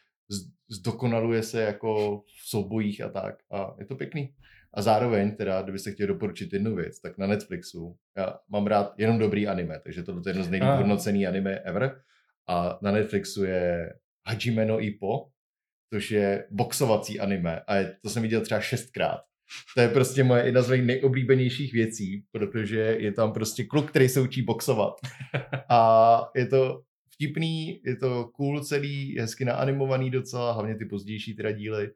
zdokonaluje se jako v soubojích a tak. A je to pěkný. A zároveň teda, kdybyste chtěli doporučit jednu věc, tak na Netflixu, já mám rád jenom dobrý anime, takže tohle je jedno z nejlíp Ah. hodnocený anime ever. A na Netflixu je Hajime no Ippo, což je boxovací anime a je, to jsem viděl třeba šestkrát. To je prostě moje jedna z mých nejoblíbenějších věcí, protože je tam prostě kluk, který se učí boxovat. [laughs] A je to vtipný, je to cool celý, hezky naanimovaný docela, hlavně ty pozdější teda díly.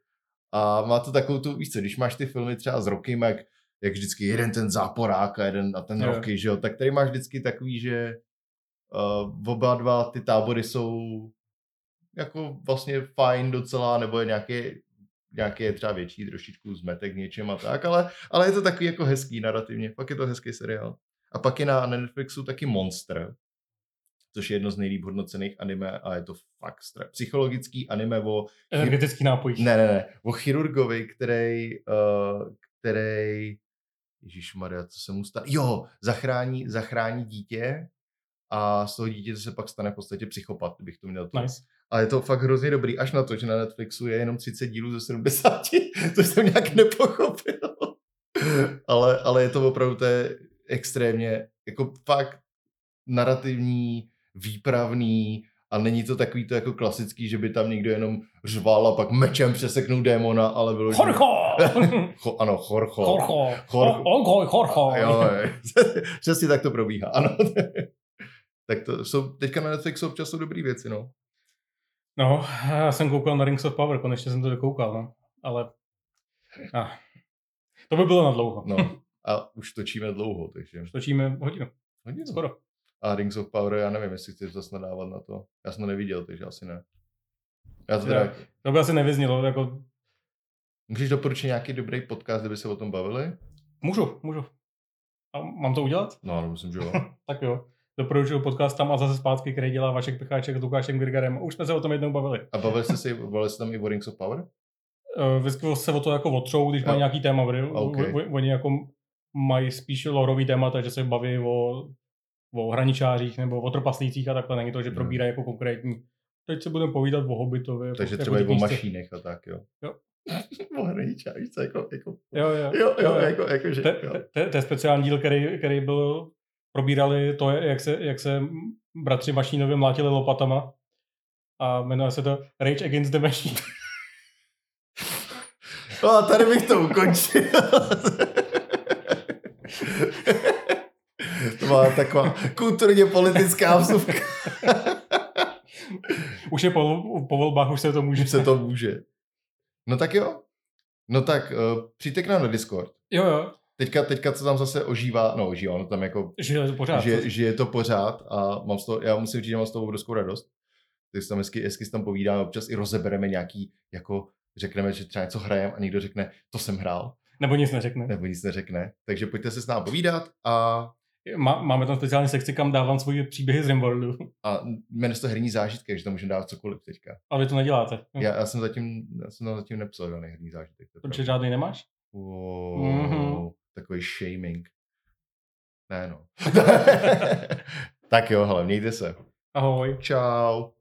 A má to takovou tu, víš co, když máš ty filmy třeba s Rockym, jak, jak vždycky jeden ten záporák a jeden a ten Jo. Rocky, že jo, tak tady máš vždycky takový, že uh, oba dva ty tábory jsou jako vlastně fajn docela, nebo je nějaký, nějaký je třeba větší trošičku zmetek něčem a tak, ale, ale je to takový jako hezký narrativně, pak je to hezký seriál. A pak je na Netflixu taky Monster, což je jedno z nejlíp hodnocených anime a je to fakt stra- psychologický anime o Energetický nápoj. ne, ne, ne. O chirurgovi, který, uh, který Ježíš Maria, co se mu stane? Jo, zachrání, zachrání dítě a z toho dítě se pak stane v podstatě psychopat, bych to měl. Nice. A je to fakt hrozně dobrý, až na to, že na Netflixu je jenom 30 dílů ze 70, [laughs] což jsem nějak nepochopil. ale, ale je to opravdu to je extrémně, jako fakt narrativní, výpravný, a není to takový to jako klasický, že by tam někdo jenom řval a pak mečem přeseknul démona, ale bylo... Jorcho! [laughs] Cho, ano, Chorcho. Jorcho! Jorcho. Ongoj, Jorcho! Jo, jo. [laughs] přesně tak to probíhá, ano. tak to jsou, teďka na Netflixu občas jsou dobrý věci, no. No, já jsem koukal na Rings of Power, konečně jsem to dokoukal, no. Ale... Ah. To by bylo na dlouho. no. [laughs] A už točíme dlouho, takže... Točíme hodinu, Hodinu. skoro. A Rings of Power, já nevím, jestli chci zase nadávat na to. Já jsem to neviděl, takže asi ne. Já to teda, To by asi nevyznělo, jako... můžeš doporučit nějaký dobrý podcast, kde by se o tom bavili? Můžu, můžu. A mám to udělat? No, ale myslím, že jo. [laughs] Tak jo. Doporučuju podcast tam a zase zpátky, který dělá Vašek Pecháček s Lukášem Virgarem. Už jsme se o tom jednou bavili. A bavili jste se, bavili jste tam i o Rings of Power? Uh, vždycky se o to jako otřou, když mají Jo. nějaký téma. Okay. Oni jako mají spíš lorový témata, že se baví o, o hraničářích nebo o trpaslících a takhle. Není to, že Hmm. probírají jako konkrétní. Teď se budeme povídat o Hobbitovi. Jako, Takže jako třeba i o mašínech a tak, jo. Jo. [laughs] o co, jako, jako, Jo, jo. jo, jo, jako, jako, že, To, jo. to, to, to je speciální díl, který, který byl, probírali to, jak se, jak se bratři Mašínovi mlátili lopatama. A jmenuje se to Rage Against the Machine. No a tady bych to ukončil. to byla taková kulturně politická vsuvka. už je po, po volbách, už se to může. Už se to může. No tak jo. No tak uh, přijďte k nám na Discord. Jo, jo. Teďka, teďka co tam zase ožívá, no ožívá, no tam jako, Že to pořád. že, že je to pořád a mám z toho, já musím říct, že mám z toho obrovskou radost. Tak si tam hezky, hezky tam povídáme, občas i rozebereme nějaký, jako řekneme, že třeba něco hrajeme a někdo řekne, to jsem hrál. Nebo nic neřekne. nebo nic neřekne. Takže pojďte se s námi povídat a, Má, máme tam speciální sekci, kam dávám svoje příběhy z Rimworldu. a jmenuje se to herní zážitky, takže tam můžeme dávat cokoliv teďka. Ale vy to neděláte. Já, já jsem zatím, já jsem tam zatím nepsal žádný herní zážitek. Protože žádný nemáš? Wow, Mhm. Takový shaming. Ne no. [laughs] tak jo, hele, mějte se. Ahoj. Čau.